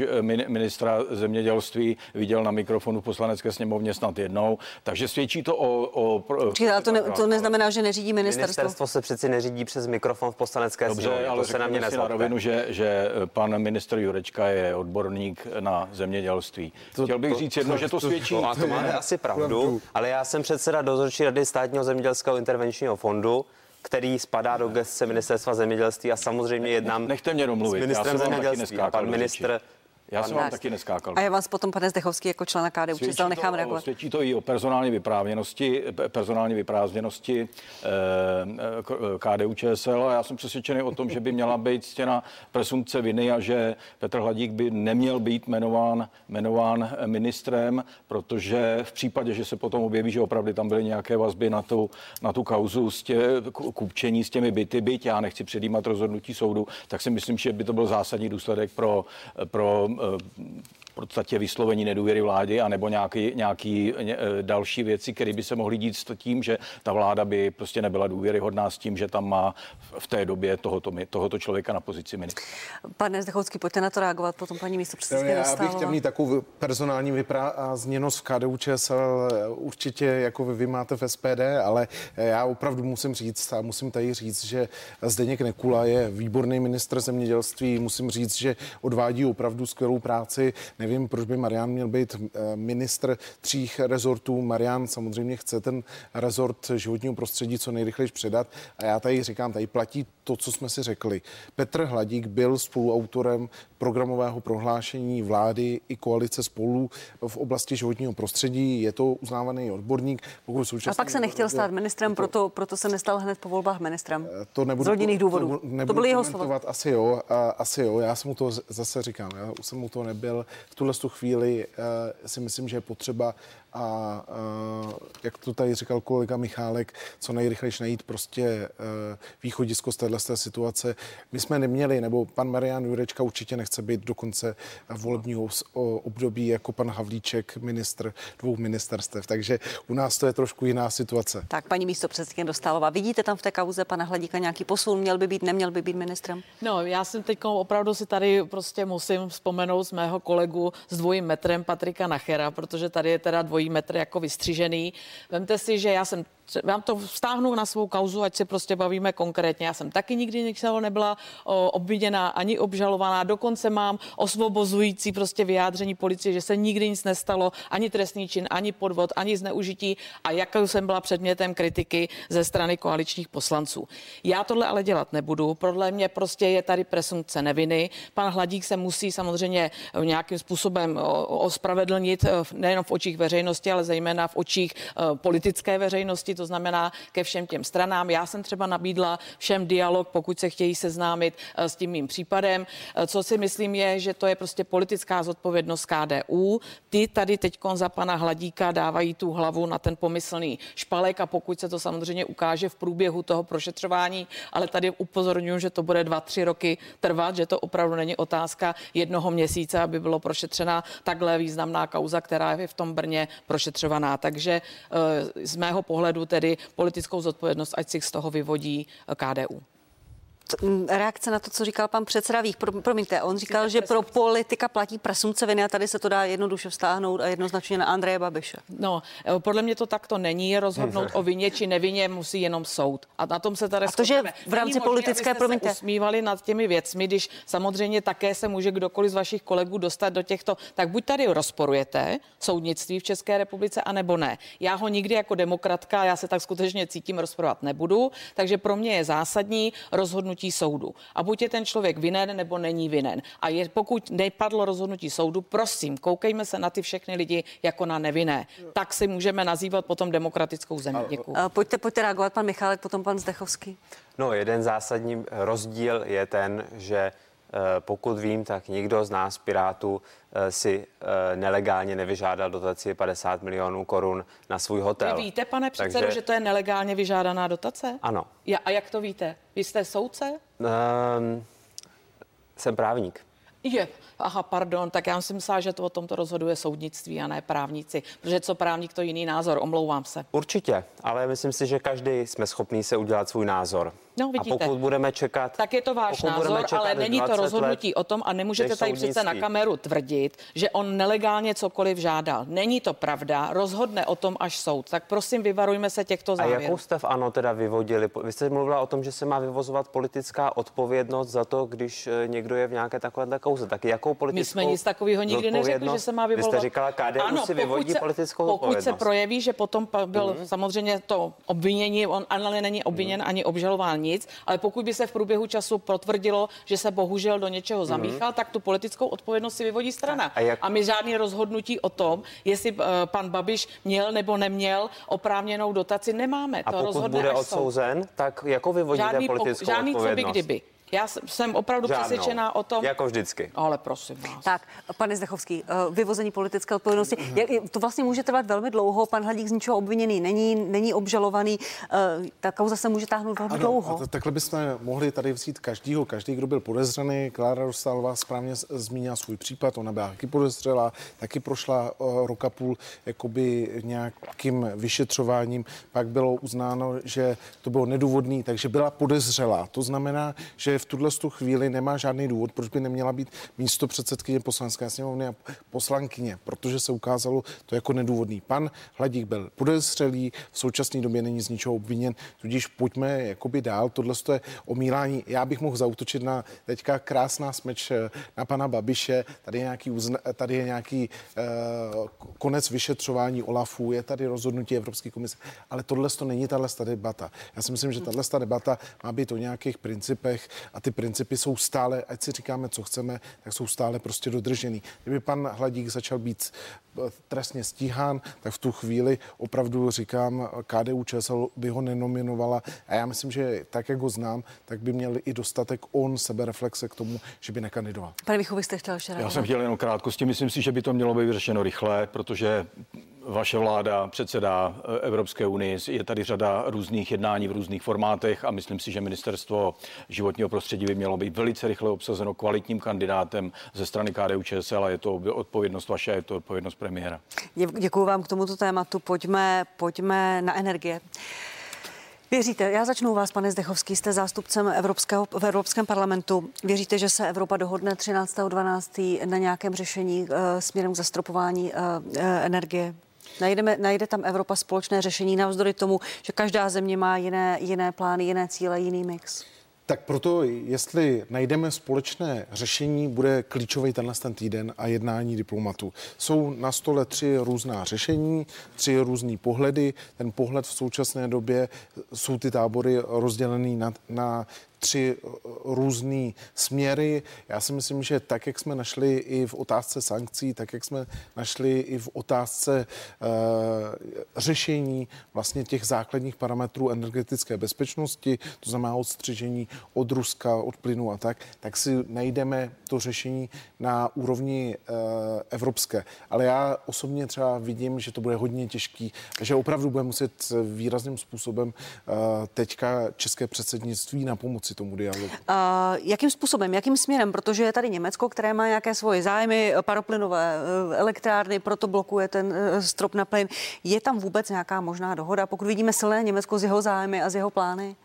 ministra zemědělství viděl na mikrofonu v poslanecké sněmovně snad jednou, takže svědčí to o... o Počkejte, ale to, ne, to neznamená, že neřídí ministerstvo. Ministerstvo se přeci neřídí přes mikrofon v poslanecké Dobře, sněmovně, ale to se na mě na rovinu, že, že pan ministr Jurečka je odborník na zemědělství. To, Chtěl bych to, říct jedno, to, že to svědčí. To, to máte asi pravdu, ale já jsem předseda dozorčí rady státního zemědělského intervenčního fondu který spadá do gestce ministerstva zemědělství a samozřejmě jednám Nechte mě domluvit. s ministrem zemědělství. A pan ministr já jsem vám taky neskákal. A já vás potom, pane Zdechovský, jako člena KDU ČSL nechám reagovat. Svědčí to i o personální vyprávěnosti, personální vyprázdněnosti eh, KDU ČSL a já jsem přesvědčený o tom, že by měla být stěna presumpce viny a že Petr Hladík by neměl být jmenován, jmenován ministrem, protože v případě, že se potom objeví, že opravdu tam byly nějaké vazby na tu, na tu kauzu s tě, kupčení s těmi byty, byť já nechci předjímat rozhodnutí soudu, tak si myslím, že by to byl zásadní důsledek pro, pro uh, podstatě vyslovení nedůvěry vládě, anebo nějaký, nějaký ně, eh, další věci, které by se mohly dít s tím, že ta vláda by prostě nebyla důvěryhodná s tím, že tam má v té době tohoto, tohoto člověka na pozici ministra. Pane Zdechovský, pojďte na to reagovat, potom paní místo předsedkyně Já bych chtěl mít takovou personální vyprázdněnost v KDU ČSL určitě, jako vy, vy máte v SPD, ale já opravdu musím říct a musím tady říct, že Zdeněk Nekula je výborný ministr zemědělství, musím říct, že odvádí opravdu skvělou práci. Ne nevím, proč by Marian měl být eh, ministr třích rezortů. Marian samozřejmě chce ten rezort životního prostředí co nejrychleji předat a já tady říkám, tady platí to, co jsme si řekli. Petr Hladík byl spoluautorem programového prohlášení vlády i koalice spolu v oblasti životního prostředí. Je to uznávaný odborník. Pokud a pak se nechtěl stát ministrem, to, proto, proto se nestal hned po volbách ministrem. Eh, to nebudu, z rodinných důvodů. To, to byly jeho slova. Asi jo, a, asi jo. Já jsem mu to zase říkám, já jsem mu to nebyl. V tuhle chvíli uh, si myslím, že je potřeba a uh, jak to tady říkal kolega Michálek, co nejrychlejší najít prostě uh, východisko z téhle situace. My jsme neměli, nebo pan Marian Jurečka určitě nechce být do konce volebního období jako pan Havlíček, ministr dvou ministerstev. Takže u nás to je trošku jiná situace. Tak, paní místo předsedkyně Dostálová, vidíte tam v té kauze pana Hladíka nějaký posun? Měl by být, neměl by být ministrem? No, já jsem teď opravdu si tady prostě musím vzpomenout z mého kolegu s dvojím metrem Patrika Nachera, protože tady je teda dvojí metr jako vystřižený. Vemte si, že já jsem vám to vztáhnu na svou kauzu, ať se prostě bavíme konkrétně. Já jsem taky nikdy nebyla obviněná ani obžalovaná, dokonce mám osvobozující prostě vyjádření policie, že se nikdy nic nestalo, ani trestný čin, ani podvod, ani zneužití a jakou jsem byla předmětem kritiky ze strany koaličních poslanců. Já tohle ale dělat nebudu. Podle mě prostě je tady presumpce neviny. Pan Hladík se musí samozřejmě nějakým způsobem ospravedlnit eh, nejen v očích veřejnosti, ale zejména v očích eh, politické veřejnosti to znamená ke všem těm stranám. Já jsem třeba nabídla všem dialog, pokud se chtějí seznámit eh, s tím mým případem. Eh, co si myslím je, že to je prostě politická zodpovědnost KDU. Ty tady teď za pana Hladíka dávají tu hlavu na ten pomyslný špalek a pokud se to samozřejmě ukáže v průběhu toho prošetřování, ale tady upozorňuji, že to bude dva, tři roky trvat, že to opravdu není otázka jednoho měsíce, aby bylo prošetřena takhle významná kauza, která je v tom Brně prošetřovaná. Takže eh, z mého pohledu tedy politickou zodpovědnost, ať si z toho vyvodí eh, KDU reakce na to, co říkal pan předseda Vých. Pro, promiňte, on říkal, že pro politika platí presumce viny a tady se to dá jednoduše vztáhnout a jednoznačně na Andreje Babiše. No, eh, podle mě to takto není. Rozhodnout o vině či nevině musí jenom soud. A na tom se tady A to, že v rámci možný, politické, promiňte. Se usmívali nad těmi věcmi, když samozřejmě také se může kdokoliv z vašich kolegů dostat do těchto, tak buď tady rozporujete soudnictví v České republice, anebo ne. Já ho nikdy jako demokratka, já se tak skutečně cítím, rozporovat nebudu, takže pro mě je zásadní rozhodnutí rozhodnutí soudu. A buď je ten člověk vinen nebo není vinen. A je, pokud nepadlo rozhodnutí soudu, prosím, koukejme se na ty všechny lidi jako na nevinné. Tak si můžeme nazývat potom demokratickou zemi. Děkuji. Pojďte, pojďte reagovat, pan Michálek, potom pan Zdechovský. No, jeden zásadní rozdíl je ten, že pokud vím, tak nikdo z nás, Pirátů, eh, si eh, nelegálně nevyžádal dotaci 50 milionů korun na svůj hotel. Vy víte, pane předsedo, Takže... že to je nelegálně vyžádaná dotace? Ano. Ja, a jak to víte? Vy jste soudce? Um, jsem právník. Je, aha, pardon, tak já jsem myslela, že to o tomto rozhoduje soudnictví a ne právníci, protože co právník, to jiný názor, omlouvám se. Určitě, ale myslím si, že každý jsme schopný se udělat svůj názor. No, vidíte. A pokud budeme čekat. Tak je to váš názor, ale není to rozhodnutí o tom a nemůžete tady přece na kameru tvrdit, že on nelegálně cokoliv žádal. Není to pravda, rozhodne o tom až soud. Tak prosím, vyvarujme se těchto závěrů. A jakou jste v ANO teda vyvodili? Vy jste mluvila o tom, že se má vyvozovat politická odpovědnost za to, když eh, někdo je v nějaké takovéhle kauze. Tak jakou politickou My jsme nic takového nikdy neřekli, že se má vyvolovat. Vy jste říkala, KDU ano, si vyvodí se, politickou Pokud se projeví, že potom byl mm. samozřejmě to obvinění, on ale není obviněn mm. ani obžalován nic, ale pokud by se v průběhu času potvrdilo, že se bohužel do něčeho mhm. zamíchal, mm-hmm. tak tu politickou odpovědnost si vyvodí strana. A, jak... a my žádný rozhodnutí o tom, jestli uh, pan Babiš měl nebo neměl oprávněnou dotaci, nemáme. A to pokud bude odsouzen, tak jako vyvodíte žádný, politickou žádný odpovědnost? co by kdyby. Já jsem opravdu Žádnou. přesvědčená o tom. Jako vždycky. Ale prosím vás. Tak, pane Zdechovský, eh, vyvození politické odpovědnosti. To vlastně může trvat velmi dlouho. Pan Hladík z ničeho obviněný není, není obžalovaný. Eh, ta kauza se může táhnout velmi ano, dlouho. A takhle bychom mohli tady vzít každýho, každý, kdo byl podezřený. Klára Dostálová správně zmínila svůj případ. Ona byla taky podezřelá, taky prošla eh, roka půl jakoby nějakým vyšetřováním. Pak bylo uznáno, že to bylo nedůvodný, takže byla podezřelá. To znamená, že v tuhle chvíli nemá žádný důvod, proč by neměla být místo předsedkyně poslanecké sněmovny a poslankyně, protože se ukázalo to jako nedůvodný. Pan Hladík byl podezřelý, v současné době není z ničeho obviněn, tudíž pojďme jakoby dál. Tohle je omílání. Já bych mohl zautočit na teďka krásná smeč eh, na pana Babiše. Tady je nějaký, uzna, tady je nějaký uh, konec vyšetřování OLAFu, je tady rozhodnutí Evropské komise, ale tohle to není tahle debata. Já si myslím, že tahle debata má být o nějakých principech a ty principy jsou stále, ať si říkáme, co chceme, tak jsou stále prostě dodržený. Kdyby pan Hladík začal být eh, trestně stíhán, tak v tu chvíli opravdu říkám, KDU ČSL by ho nenominovala a já myslím, že tak, jak ho znám, tak by měl i dostatek on sebereflexe k tomu, že by nekandidoval. Pane Vichu, jste chtěl ještě Já jsem chtěl jenom krátkosti. Myslím si, že by to mělo být vyřešeno rychle, protože vaše vláda, předseda eh, Evropské unie, je tady řada různých jednání v různých formátech a myslím si, že ministerstvo životního prostředí by mělo být velice rychle obsazeno kvalitním kandidátem ze strany KDU ČSL a je to odpovědnost vaše, je to odpovědnost premiéra. Děkuji vám k tomuto tématu. Pojďme, pojďme na energie. Věříte, já začnu vás, pane Zdechovský, jste zástupcem Evropského, v Evropském parlamentu. Věříte, že se Evropa dohodne 13.12. na nějakém řešení uh, směrem k zastropování uh, uh, energie? Najdeme, najde tam Evropa společné řešení navzdory tomu, že každá země má jiné, jiné plány, jiné cíle, jiný mix? Tak proto, jestli najdeme společné řešení, bude klíčový tenhle ten týden a jednání diplomatů. Jsou na stole tři různá řešení, tři různý pohledy. Ten pohled v současné době jsou ty tábory rozdělený na, na tři eh, různé směry. Já si myslím, že tak, jak jsme našli i v otázce sankcí, tak, jak jsme našli i v otázce uh, řešení vlastně těch základních parametrů energetické bezpečnosti, to znamená odstřižení od Ruska, od plynu a tak, tak si najdeme to řešení na úrovni uh, evropské. Ale já osobně třeba vidím, že to bude hodně těžký, že opravdu bude muset výrazným způsobem uh, teďka české předsednictví na pomoci tomu dialogu. Uh, jakým způsobem, jakým směrem? Protože je tady Německo, které má nějaké svoje zájmy, paroplynové eh, elektrárny, proto blokuje ten eh, strop na plyn. Je tam vůbec nějaká možná dohoda, pokud vidíme silné Německo z jeho zájmy a z jeho plány?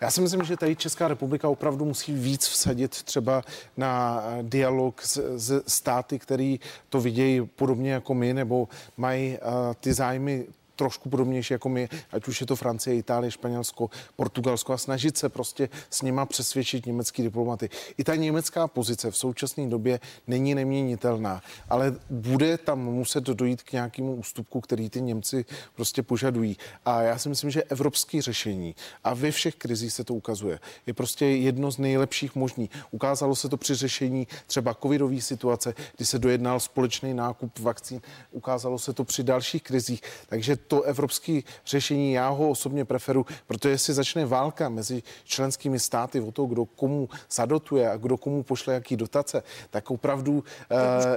Já si myslím, že tady Česká republika opravdu musí víc vsadit třeba na dialog s, s státy, který to vidějí podobně jako my, nebo mají uh, ty zájmy trošku podobnější jako my, ať už je to Francie, Itálie, Španělsko, Portugalsko a snažit se prostě s nima přesvědčit německý diplomaty. I ta německá pozice v současné době není neměnitelná, ale bude tam muset dojít k nějakému ústupku, který ty Němci prostě požadují. A já si myslím, že evropské řešení, a ve všech krizích se to ukazuje, je prostě jedno z nejlepších možných. Ukázalo se to při řešení třeba covidové situace, kdy se dojednal společný nákup vakcín, ukázalo se to při dalších krizích. Takže to evropské řešení já ho osobně preferu, protože jestli začne válka mezi členskými státy o to, kdo komu zadotuje a kdo komu pošle jaký dotace, tak opravdu... Uh,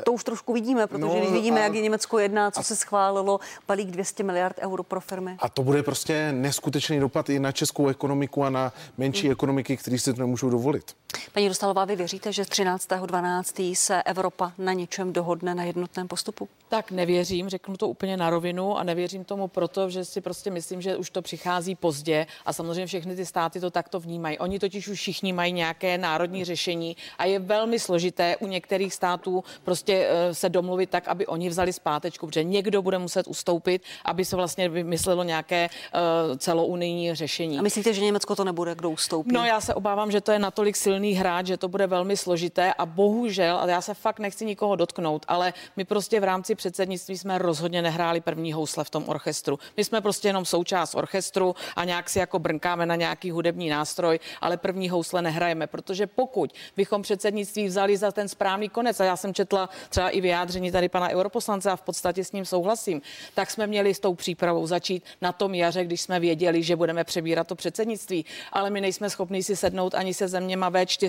to už trošku vidíme, protože no, když vidíme, a, jak je Německo jedná, co a, se schválilo, balík 200 miliard euro pro firmy. A to bude prostě neskutečný dopad i na českou ekonomiku a na menší hmm. ekonomiky, které si to nemůžou dovolit. Paní Dostalová, vy věříte, že 13.12. se Evropa na něčem dohodne na jednotném postupu? Tak nevěřím, řeknu to úplně na rovinu a nevěřím tomu proto, že si prostě myslím, že už to přichází pozdě a samozřejmě všechny ty státy to takto vnímají. Oni totiž už všichni mají nějaké národní řešení a je velmi složité u některých států prostě eh, se domluvit tak, aby oni vzali zpátečku, protože někdo bude muset ustoupit, aby se vlastně vymyslelo nějaké uh, celounijní řešení. A myslíte, že Německo to nebude, kdo ustoupí? No já se obávám, že to je natolik silný hráč, že to bude velmi složité a bohužel, ale já se fakt nechci nikoho dotknout, ale my prostě v rámci předsednictví jsme rozhodně nehráli první housle v tom orchestru. My jsme prostě jenom součást orchestru a nějak si jako brnkáme na nějaký hudební nástroj, ale první housle nehrajeme, protože pokud bychom předsednictví vzali za ten správný konec, a já jsem četla třeba i vyjádření tady pana europoslance a v podstatě s ním souhlasím, tak jsme měli s tou přípravou začít na tom jaře, když jsme věděli, že budeme přebírat to předsednictví, ale my nejsme schopni si sednout ani se zeměma V4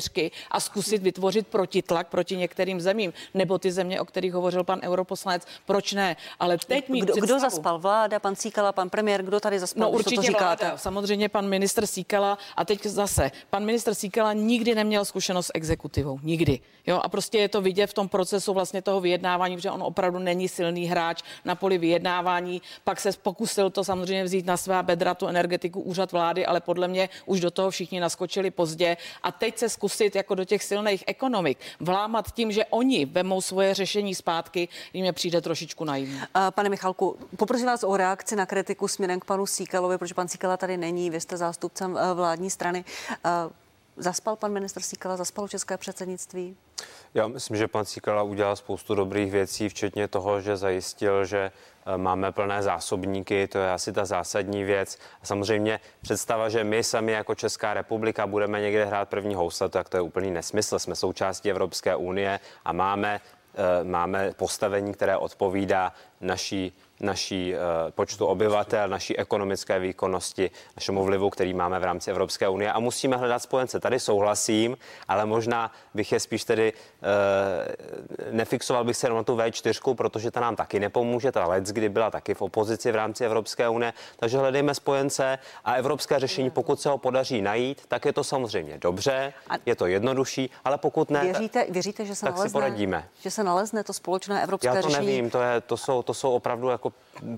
a zkusit vytvořit protitlak proti některým zemím, nebo ty země, o kterých hovořil pan europoslanec, proč ne? Ale teď mít kdo, představu, kdo zaspal vláda? pan Síkala, pan premiér, kdo tady zaspal, No určitě to říkáte? vláda, samozřejmě pan minister Síkala a teď zase, pan minister Síkala nikdy neměl zkušenost s exekutivou, nikdy. Jo, a prostě je to vidět v tom procesu vlastně toho vyjednávání, že on opravdu není silný hráč na poli vyjednávání. Pak se pokusil to samozřejmě vzít na svá bedra tu energetiku úřad vlády, ale podle mě už do toho všichni naskočili pozdě. A teď se zkusit jako do těch silných ekonomik vlámat tím, že oni vemou svoje řešení zpátky, jim přijde trošičku naivní. Pane Michalku, poprosím vás o reakci na kritiku směrem k panu Síkalovi, protože pan Síkala tady není, vy jste zástupcem eh, vládní strany. Eh, zaspal pan minister Síkala, zaspalo české předsednictví? Já myslím, že pan Síkala udělal spoustu dobrých věcí, včetně toho, že zajistil, že eh, máme plné zásobníky, to je asi ta zásadní věc. A samozřejmě představa, že my sami jako Česká republika budeme někde hrát první housle, tak to je úplný nesmysl. Jsme součástí Evropské unie a máme, máme postavení, které odpovídá naší naší uh, počtu obyvatel, naší ekonomické výkonnosti, našemu vlivu, který máme v rámci Evropské unie a musíme hledat spojence. Tady souhlasím, ale možná bych je spíš tedy uh, nefixoval bych se jenom na tu V4, protože ta nám taky nepomůže. Ta let, kdy byla taky v opozici v rámci Evropské unie, takže hledejme spojence a evropské řešení, pokud se ho podaří najít, tak je to samozřejmě dobře, je to jednodušší, ale pokud ne, věříte, věříte že se tak nalezne, si poradíme. Že se nalezne to společné evropské Já to řešení? nevím, to, je, to, jsou, to jsou opravdu jako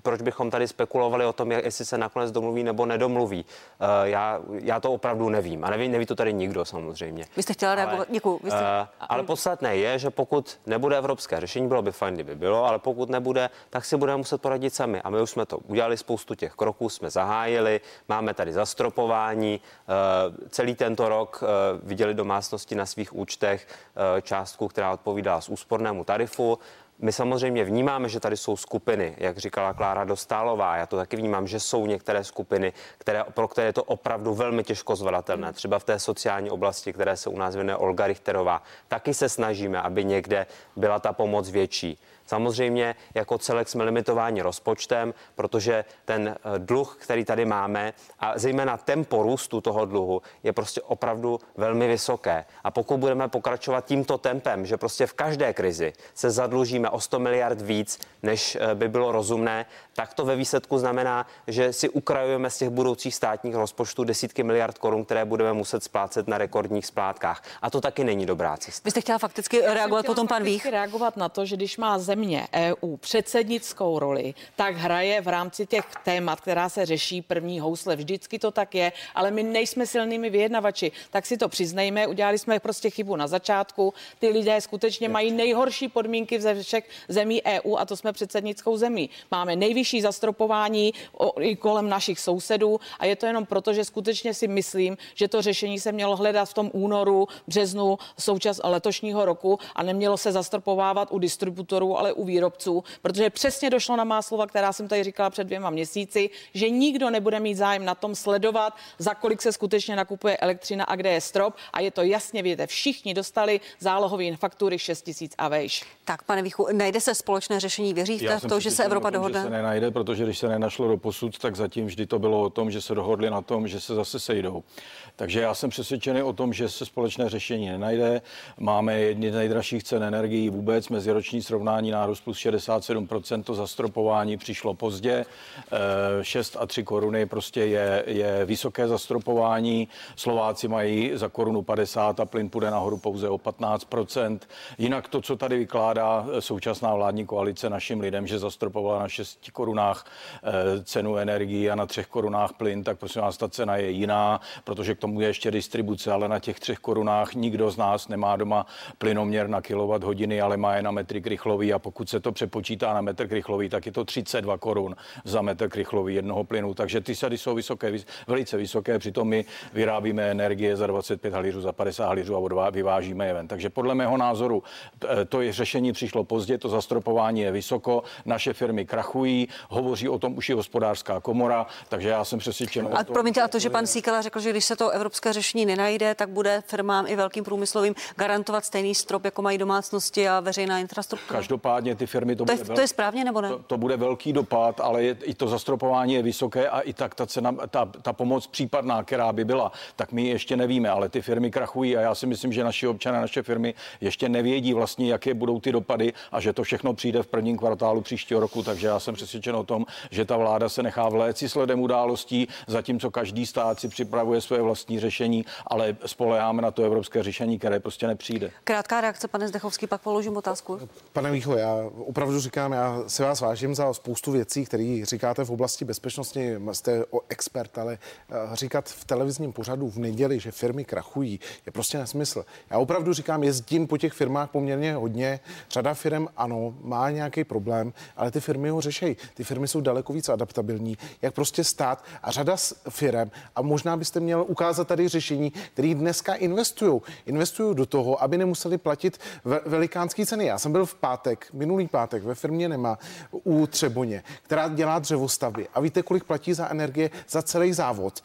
proč bychom tady spekulovali o tom, jestli se nakonec domluví nebo nedomluví. Uh, já, já to opravdu nevím. A neví, neví to tady nikdo samozřejmě. Vy jste chtěla reagovat? Děkuji. Jste... Uh, ale podstatné je, že pokud nebude evropské řešení, bylo by fajn, kdyby bylo, ale pokud nebude, tak si budeme muset poradit sami. A my už jsme to udělali, spoustu těch kroků jsme zahájili, máme tady zastropování. Uh, celý tento rok uh, viděli domácnosti na svých účtech uh, částku, která odpovídá z úspornému tarifu. My samozřejmě vnímáme, že tady jsou skupiny, jak říkala Klára Dostálová. Já to taky vnímám, že jsou některé skupiny, které, pro které je to opravdu velmi těžko zvladatelné. Třeba v té sociální oblasti, které se u nás věnuje Olga Richterová. Taky se snažíme, aby někde byla ta pomoc větší. Samozřejmě jako celek jsme limitováni rozpočtem, protože ten eh, dluh, který tady máme a zejména tempo růstu toho dluhu je prostě opravdu velmi vysoké. A pokud budeme pokračovat tímto tempem, že prostě v každé krizi se zadlužíme o 100 miliard víc, než eh, by bylo rozumné, tak to ve výsledku znamená, že si ukrajujeme z těch budoucích státních rozpočtů desítky miliard korun, které budeme muset splácet na rekordních splátkách. A to taky není dobrá cesta. Vy jste chtěla fakticky reagovat potom pan Vích? reagovat na to, že když má země EU předsednickou roli, tak hraje v rámci těch témat, která se řeší první housle. Vždycky to tak je, ale my nejsme silnými vyjednavači. Tak si to přiznejme, udělali jsme prostě chybu na začátku. Ty lidé skutečně mají nejhorší podmínky ze všech zemí EU a to jsme předsednickou zemí. Máme nejvyšší zastropování o, i kolem našich sousedů a je to jenom proto, že skutečně si myslím, že to řešení se mělo hledat v tom únoru, březnu součas letošního roku a nemělo se zastropovávat u distributorů, ale u výrobců, protože přesně došlo na má slova, která jsem tady říkala před dvěma měsíci, že nikdo nebude mít zájem na tom sledovat, za kolik se skutečně nakupuje elektřina a kde je strop. A je to jasně vidět, všichni dostali zálohové faktury 6 tisíc a vejš. Tak, pane Víchu, najde se společné řešení. Věříte v to, že se Evropa dohodne? Že se nenajde, protože když se nenašlo do posud, tak zatím vždy to bylo o tom, že se dohodli na tom, že se zase sejdou. Takže já jsem přesvědčený o tom, že se společné řešení nenajde. Máme jedny z nejdražších cen energií vůbec, meziroční srovnání nárůst plus 67%, to zastropování přišlo pozdě. 6 eh, a 3 koruny prostě je, je vysoké zastropování. Slováci mají za korunu 50 a plyn půjde nahoru pouze o 15%. Jinak to, co tady vykládá současná vládní koalice našim lidem, že zastropovala na 6 korunách eh, cenu energii a na 3 korunách plyn, tak prosím vás, ta cena je jiná, protože k tomu je ještě distribuce, ale na těch 3 korunách nikdo z nás nemá doma plynoměr na kilowatt hodiny, ale má je na metry krychlový a pokud se to přepočítá na metr krychlový, tak je to 32 korun za metr krychlový jednoho plynu. Takže ty sady jsou vysoké, velice vysoké, přitom my vyrábíme energie za 25 halířů, za 50 halířů a vyvážíme je ven. Takže podle mého názoru eh, to je řešení přišlo pozdě, to zastropování je vysoko, naše firmy krachují, hovoří o tom už i hospodářská komora, takže já jsem přesvědčen. A promiňte, a to, že pan Síkela řekl, že když se to evropské řešení nenajde, tak bude firmám i velkým průmyslovým garantovat stejný strop, jako mají domácnosti a veřejná infrastruktura? Každopádně každopádně ty firmy to, To je, bude to je správně nebo ne? to, to bude velký dopad, ale je, i to zastropování je vysoké a i tak ta cena, ta, ta pomoc případná, která by byla, tak my ještě nevíme, ale ty firmy krachují a já si myslím, že naši občané, naše firmy ještě nevědí vlastně, jaké budou ty dopady a že to všechno přijde v prvním kvartálu příštího roku, takže já jsem přesvědčen o tom, že ta vláda se nechá vléci sledem událostí, zatímco každý stát si připravuje své vlastní řešení, ale spoleháme na to evropské řešení, které prostě nepřijde. Krátká reakce, pane Zdechovský, pak položím otázku. Pane Vícho, já opravdu říkám, já si vás vážím za spoustu věcí, které říkáte v oblasti bezpečnosti, jste o expert, ale eh, říkat v televizním pořadu v neděli, že firmy krachují, je prostě nesmysl. Já opravdu říkám, jezdím po těch firmách poměrně hodně. Řada firm, ano, má nějaký problém, ale ty firmy ho řeší. Ty firmy jsou daleko víc adaptabilní, jak prostě stát a řada firm. A možná byste měl ukázat tady řešení, které dneska investují. Investují do toho, aby nemuseli platit velikánské ceny. Já jsem byl v pátek, minulý pátek ve firmě Nema u Třeboně, která dělá dřevostavby. A víte, kolik platí za energie za celý závod?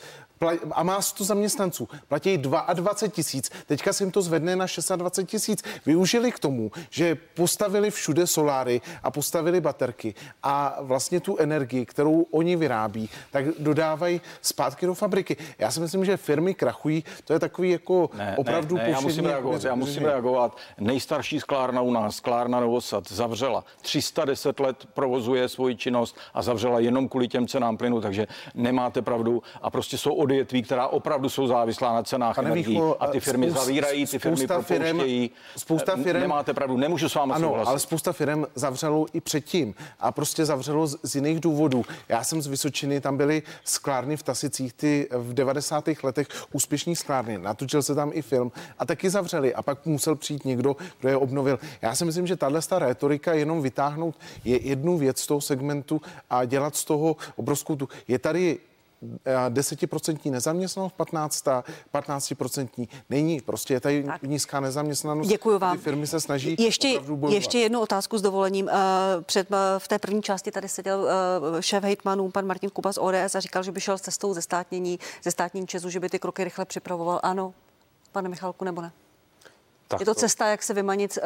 A má 100 zaměstnanců, platí 22 tisíc, teďka se jim to zvedne na 26 tisíc. Využili k tomu, že postavili všude soláry a postavili baterky a vlastně tu energii, kterou oni vyrábí, tak dodávají zpátky do fabriky. Já si myslím, že firmy krachují, to je takový jako ne, opravdu ne, ne, já musím reagovat, já musím reagovat. Nejstarší sklárna u nás, sklárna Novosad, zavřela. 310 let provozuje svoji činnost a zavřela jenom kvůli těm cenám plynu, takže nemáte pravdu a prostě jsou od odvětví, která opravdu jsou závislá na cenách Pane energií a ty firmy spoust, zavírají, ty firmy propouštějí. Spousta firm, Nemáte pravdu, nemůžu s vámi ano, souhlasit. ale spousta firm zavřelo i předtím a prostě zavřelo z, z jiných důvodů. Já jsem z Vysočiny, tam byly sklárny v Tasicích, ty v 90. letech úspěšní sklárny. Natočil se tam i film a taky zavřeli a pak musel přijít někdo, kdo je obnovil. Já si myslím, že tahle retorika jenom vytáhnout je jednu věc z toho segmentu a dělat z toho obrovskou tu. Je tady desetiprocentní nezaměstnanost, 15, 15% není. Prostě je tady tak. nízká nezaměstnanost. Děkuji vám. Ty firmy se snaží ještě, ještě jednu otázku s dovolením. Eh, před, eh, v té první části tady seděl eh, šéf hejtmanů, pan Martin Kuba z ODS a říkal, že by šel cestou ze státnění, ze státním Česu, že by ty kroky rychle připravoval. Ano, pane Michalku, nebo ne? Tak je to, to cesta, jak se vymanit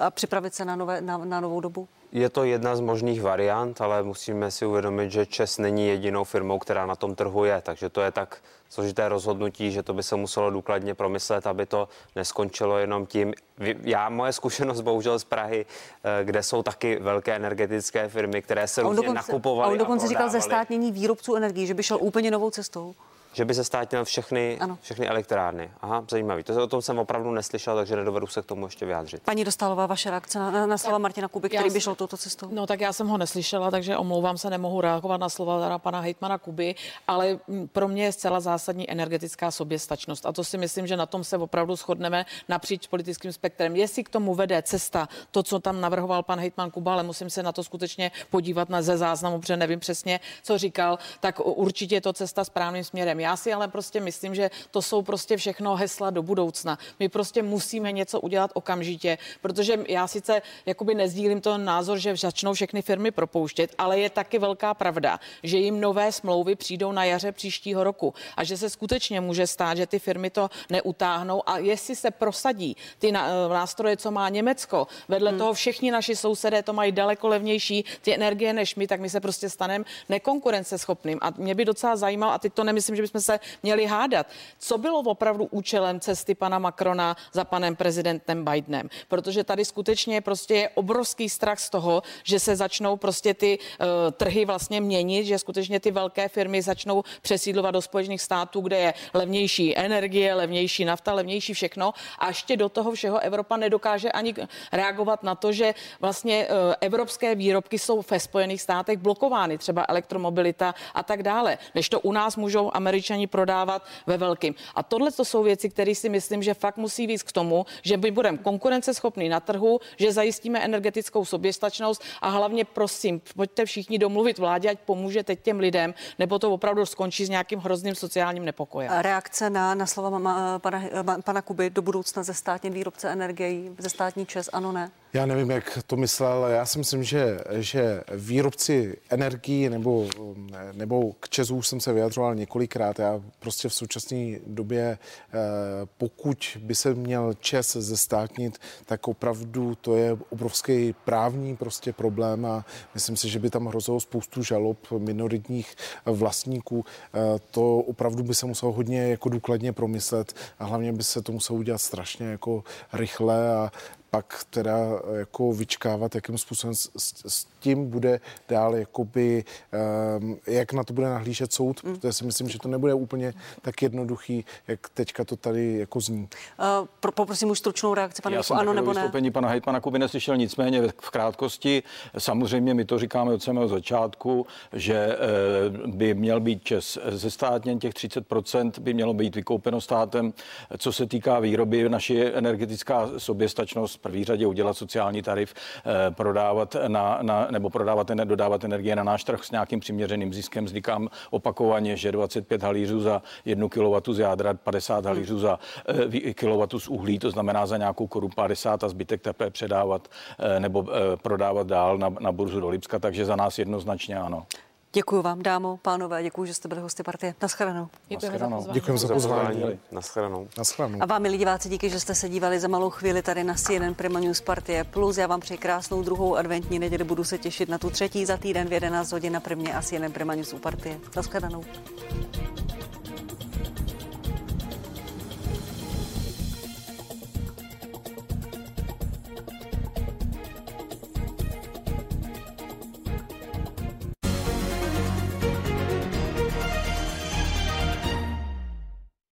a připravit se na, nové, na, na novou dobu? Je to jedna z možných variant, ale musíme si uvědomit, že Čes není jedinou firmou, která na tom trhu je, takže to je tak složité rozhodnutí, že to by se muselo důkladně promyslet, aby to neskončilo jenom tím. Já, moje zkušenost bohužel z Prahy, eh, kde jsou taky velké energetické firmy, které se různě nakupovaly. A on dokonce a říkal ze státnění výrobců energií, že by šel úplně novou cestou že by se státnil všechny, všechny elektrárny. Aha, zajímavý. To, o tom jsem opravdu neslyšel, takže nedovedu se k tomu ještě vyjádřit. Paní Dostalová, vaše reakce na, na slova Martina Kuby, který by šel touto cestou? No tak já jsem ho neslyšela, takže omlouvám se, nemohu reagovat na slova pana hejtmana Kuby, ale pro mě je zcela zásadní energetická soběstačnost. A to si myslím, že na tom se opravdu shodneme napříč politickým spektrem. Jestli k tomu vede cesta, to, co tam navrhoval pan hejtman Kuba, ale musím se na to skutečně podívat na ze záznamu, protože nevím přesně, co říkal, tak určitě je to cesta správným směrem. Já si ale prostě myslím, že to jsou prostě všechno hesla do budoucna. My prostě musíme něco udělat okamžitě, protože já sice jakoby nezdílím to názor, že začnou všechny firmy propouštět, ale je taky velká pravda, že jim nové smlouvy přijdou na jaře příštího roku a že se skutečně může stát, že ty firmy to neutáhnou a jestli se prosadí ty nástroje, co má Německo, vedle hmm. toho všichni naši sousedé to mají daleko levnější ty energie než my, tak my se prostě staneme nekonkurenceschopným. A mě by docela zajímalo, a teď to nemyslím, že bychom se měli hádat. Co bylo opravdu účelem cesty pana Macrona za panem prezidentem Bidenem? Protože tady skutečně prostě je obrovský strach z toho, že se začnou prostě ty uh, trhy vlastně měnit, že skutečně ty velké firmy začnou přesídlovat do Spojených států, kde je levnější energie, levnější nafta, levnější všechno. A ještě do toho všeho Evropa nedokáže ani reagovat na to, že vlastně uh, evropské výrobky jsou ve Spojených státech blokovány, třeba elektromobilita a tak dále. Než to u nás můžou američani prodávat ve velkým. A tohle to jsou věci, které si myslím, že fakt musí víc k tomu, že my budeme konkurenceschopní na trhu, že zajistíme energetickou soběstačnost a hlavně prosím, pojďte všichni domluvit vládě, ať pomůže teď těm lidem, nebo to opravdu skončí s nějakým hrozným sociálním nepokojem. Reakce na, na slova pana, pana Kuby do budoucna ze státní výrobce energií, ze státní čes, ano, ne? Já nevím, jak to myslel. Já si myslím, že, že výrobci energii nebo, nebo k Česu jsem se vyjadřoval několikrát. Já prostě v současné době, eh, pokud by se měl Čes zestátnit, tak opravdu to je obrovský právní prostě problém a myslím si, že by tam hrozilo spoustu žalob minoritních vlastníků. Eh, to opravdu by se muselo hodně jako důkladně promyslet a hlavně by se to muselo udělat strašně jako rychle a pak teda jako vyčkávat, jakým způsobem s, s tím bude dál, jakoby, um, jak na to bude nahlížet soud, mm. protože si myslím, že to nebude úplně tak jednoduchý, jak teďka to tady jako zní. Uh, poprosím už stručnou reakci, pane Já jsem ano nebo ne? vystoupení pana hejtmana Kuby neslyšel, nicméně v krátkosti, samozřejmě my to říkáme od samého začátku, že eh, by měl být Čes ze státně, těch 30% by mělo být vykoupeno státem. Co se týká výroby, naše energetická soběstačnost první řadě udělat sociální tarif, eh, prodávat na, na, nebo prodávat, dodávat energie na náš trh s nějakým přiměřeným ziskem. Říkám opakovaně, že 25 halířů za jednu kW z jádra, 50 halířů za eh, kW z uhlí, to znamená za nějakou korunu 50 a zbytek teprve předávat eh, nebo prodávat dál na, na burzu do Lipska, takže za nás jednoznačně ano. Děkuji vám, dámo, pánové, děkuji, že jste byli hosty partie. Naschledanou. Děkujeme za pozvání. Děkujeme za pozvání. Naschledanou. A vám, milí diváci, díky, že jste se dívali za malou chvíli tady na CNN Prima News Partie Plus. Já vám přeji krásnou druhou adventní neděli. Budu se těšit na tu třetí za týden v 11 hodin na Primě a CNN Prima News u partie. Naschledanou.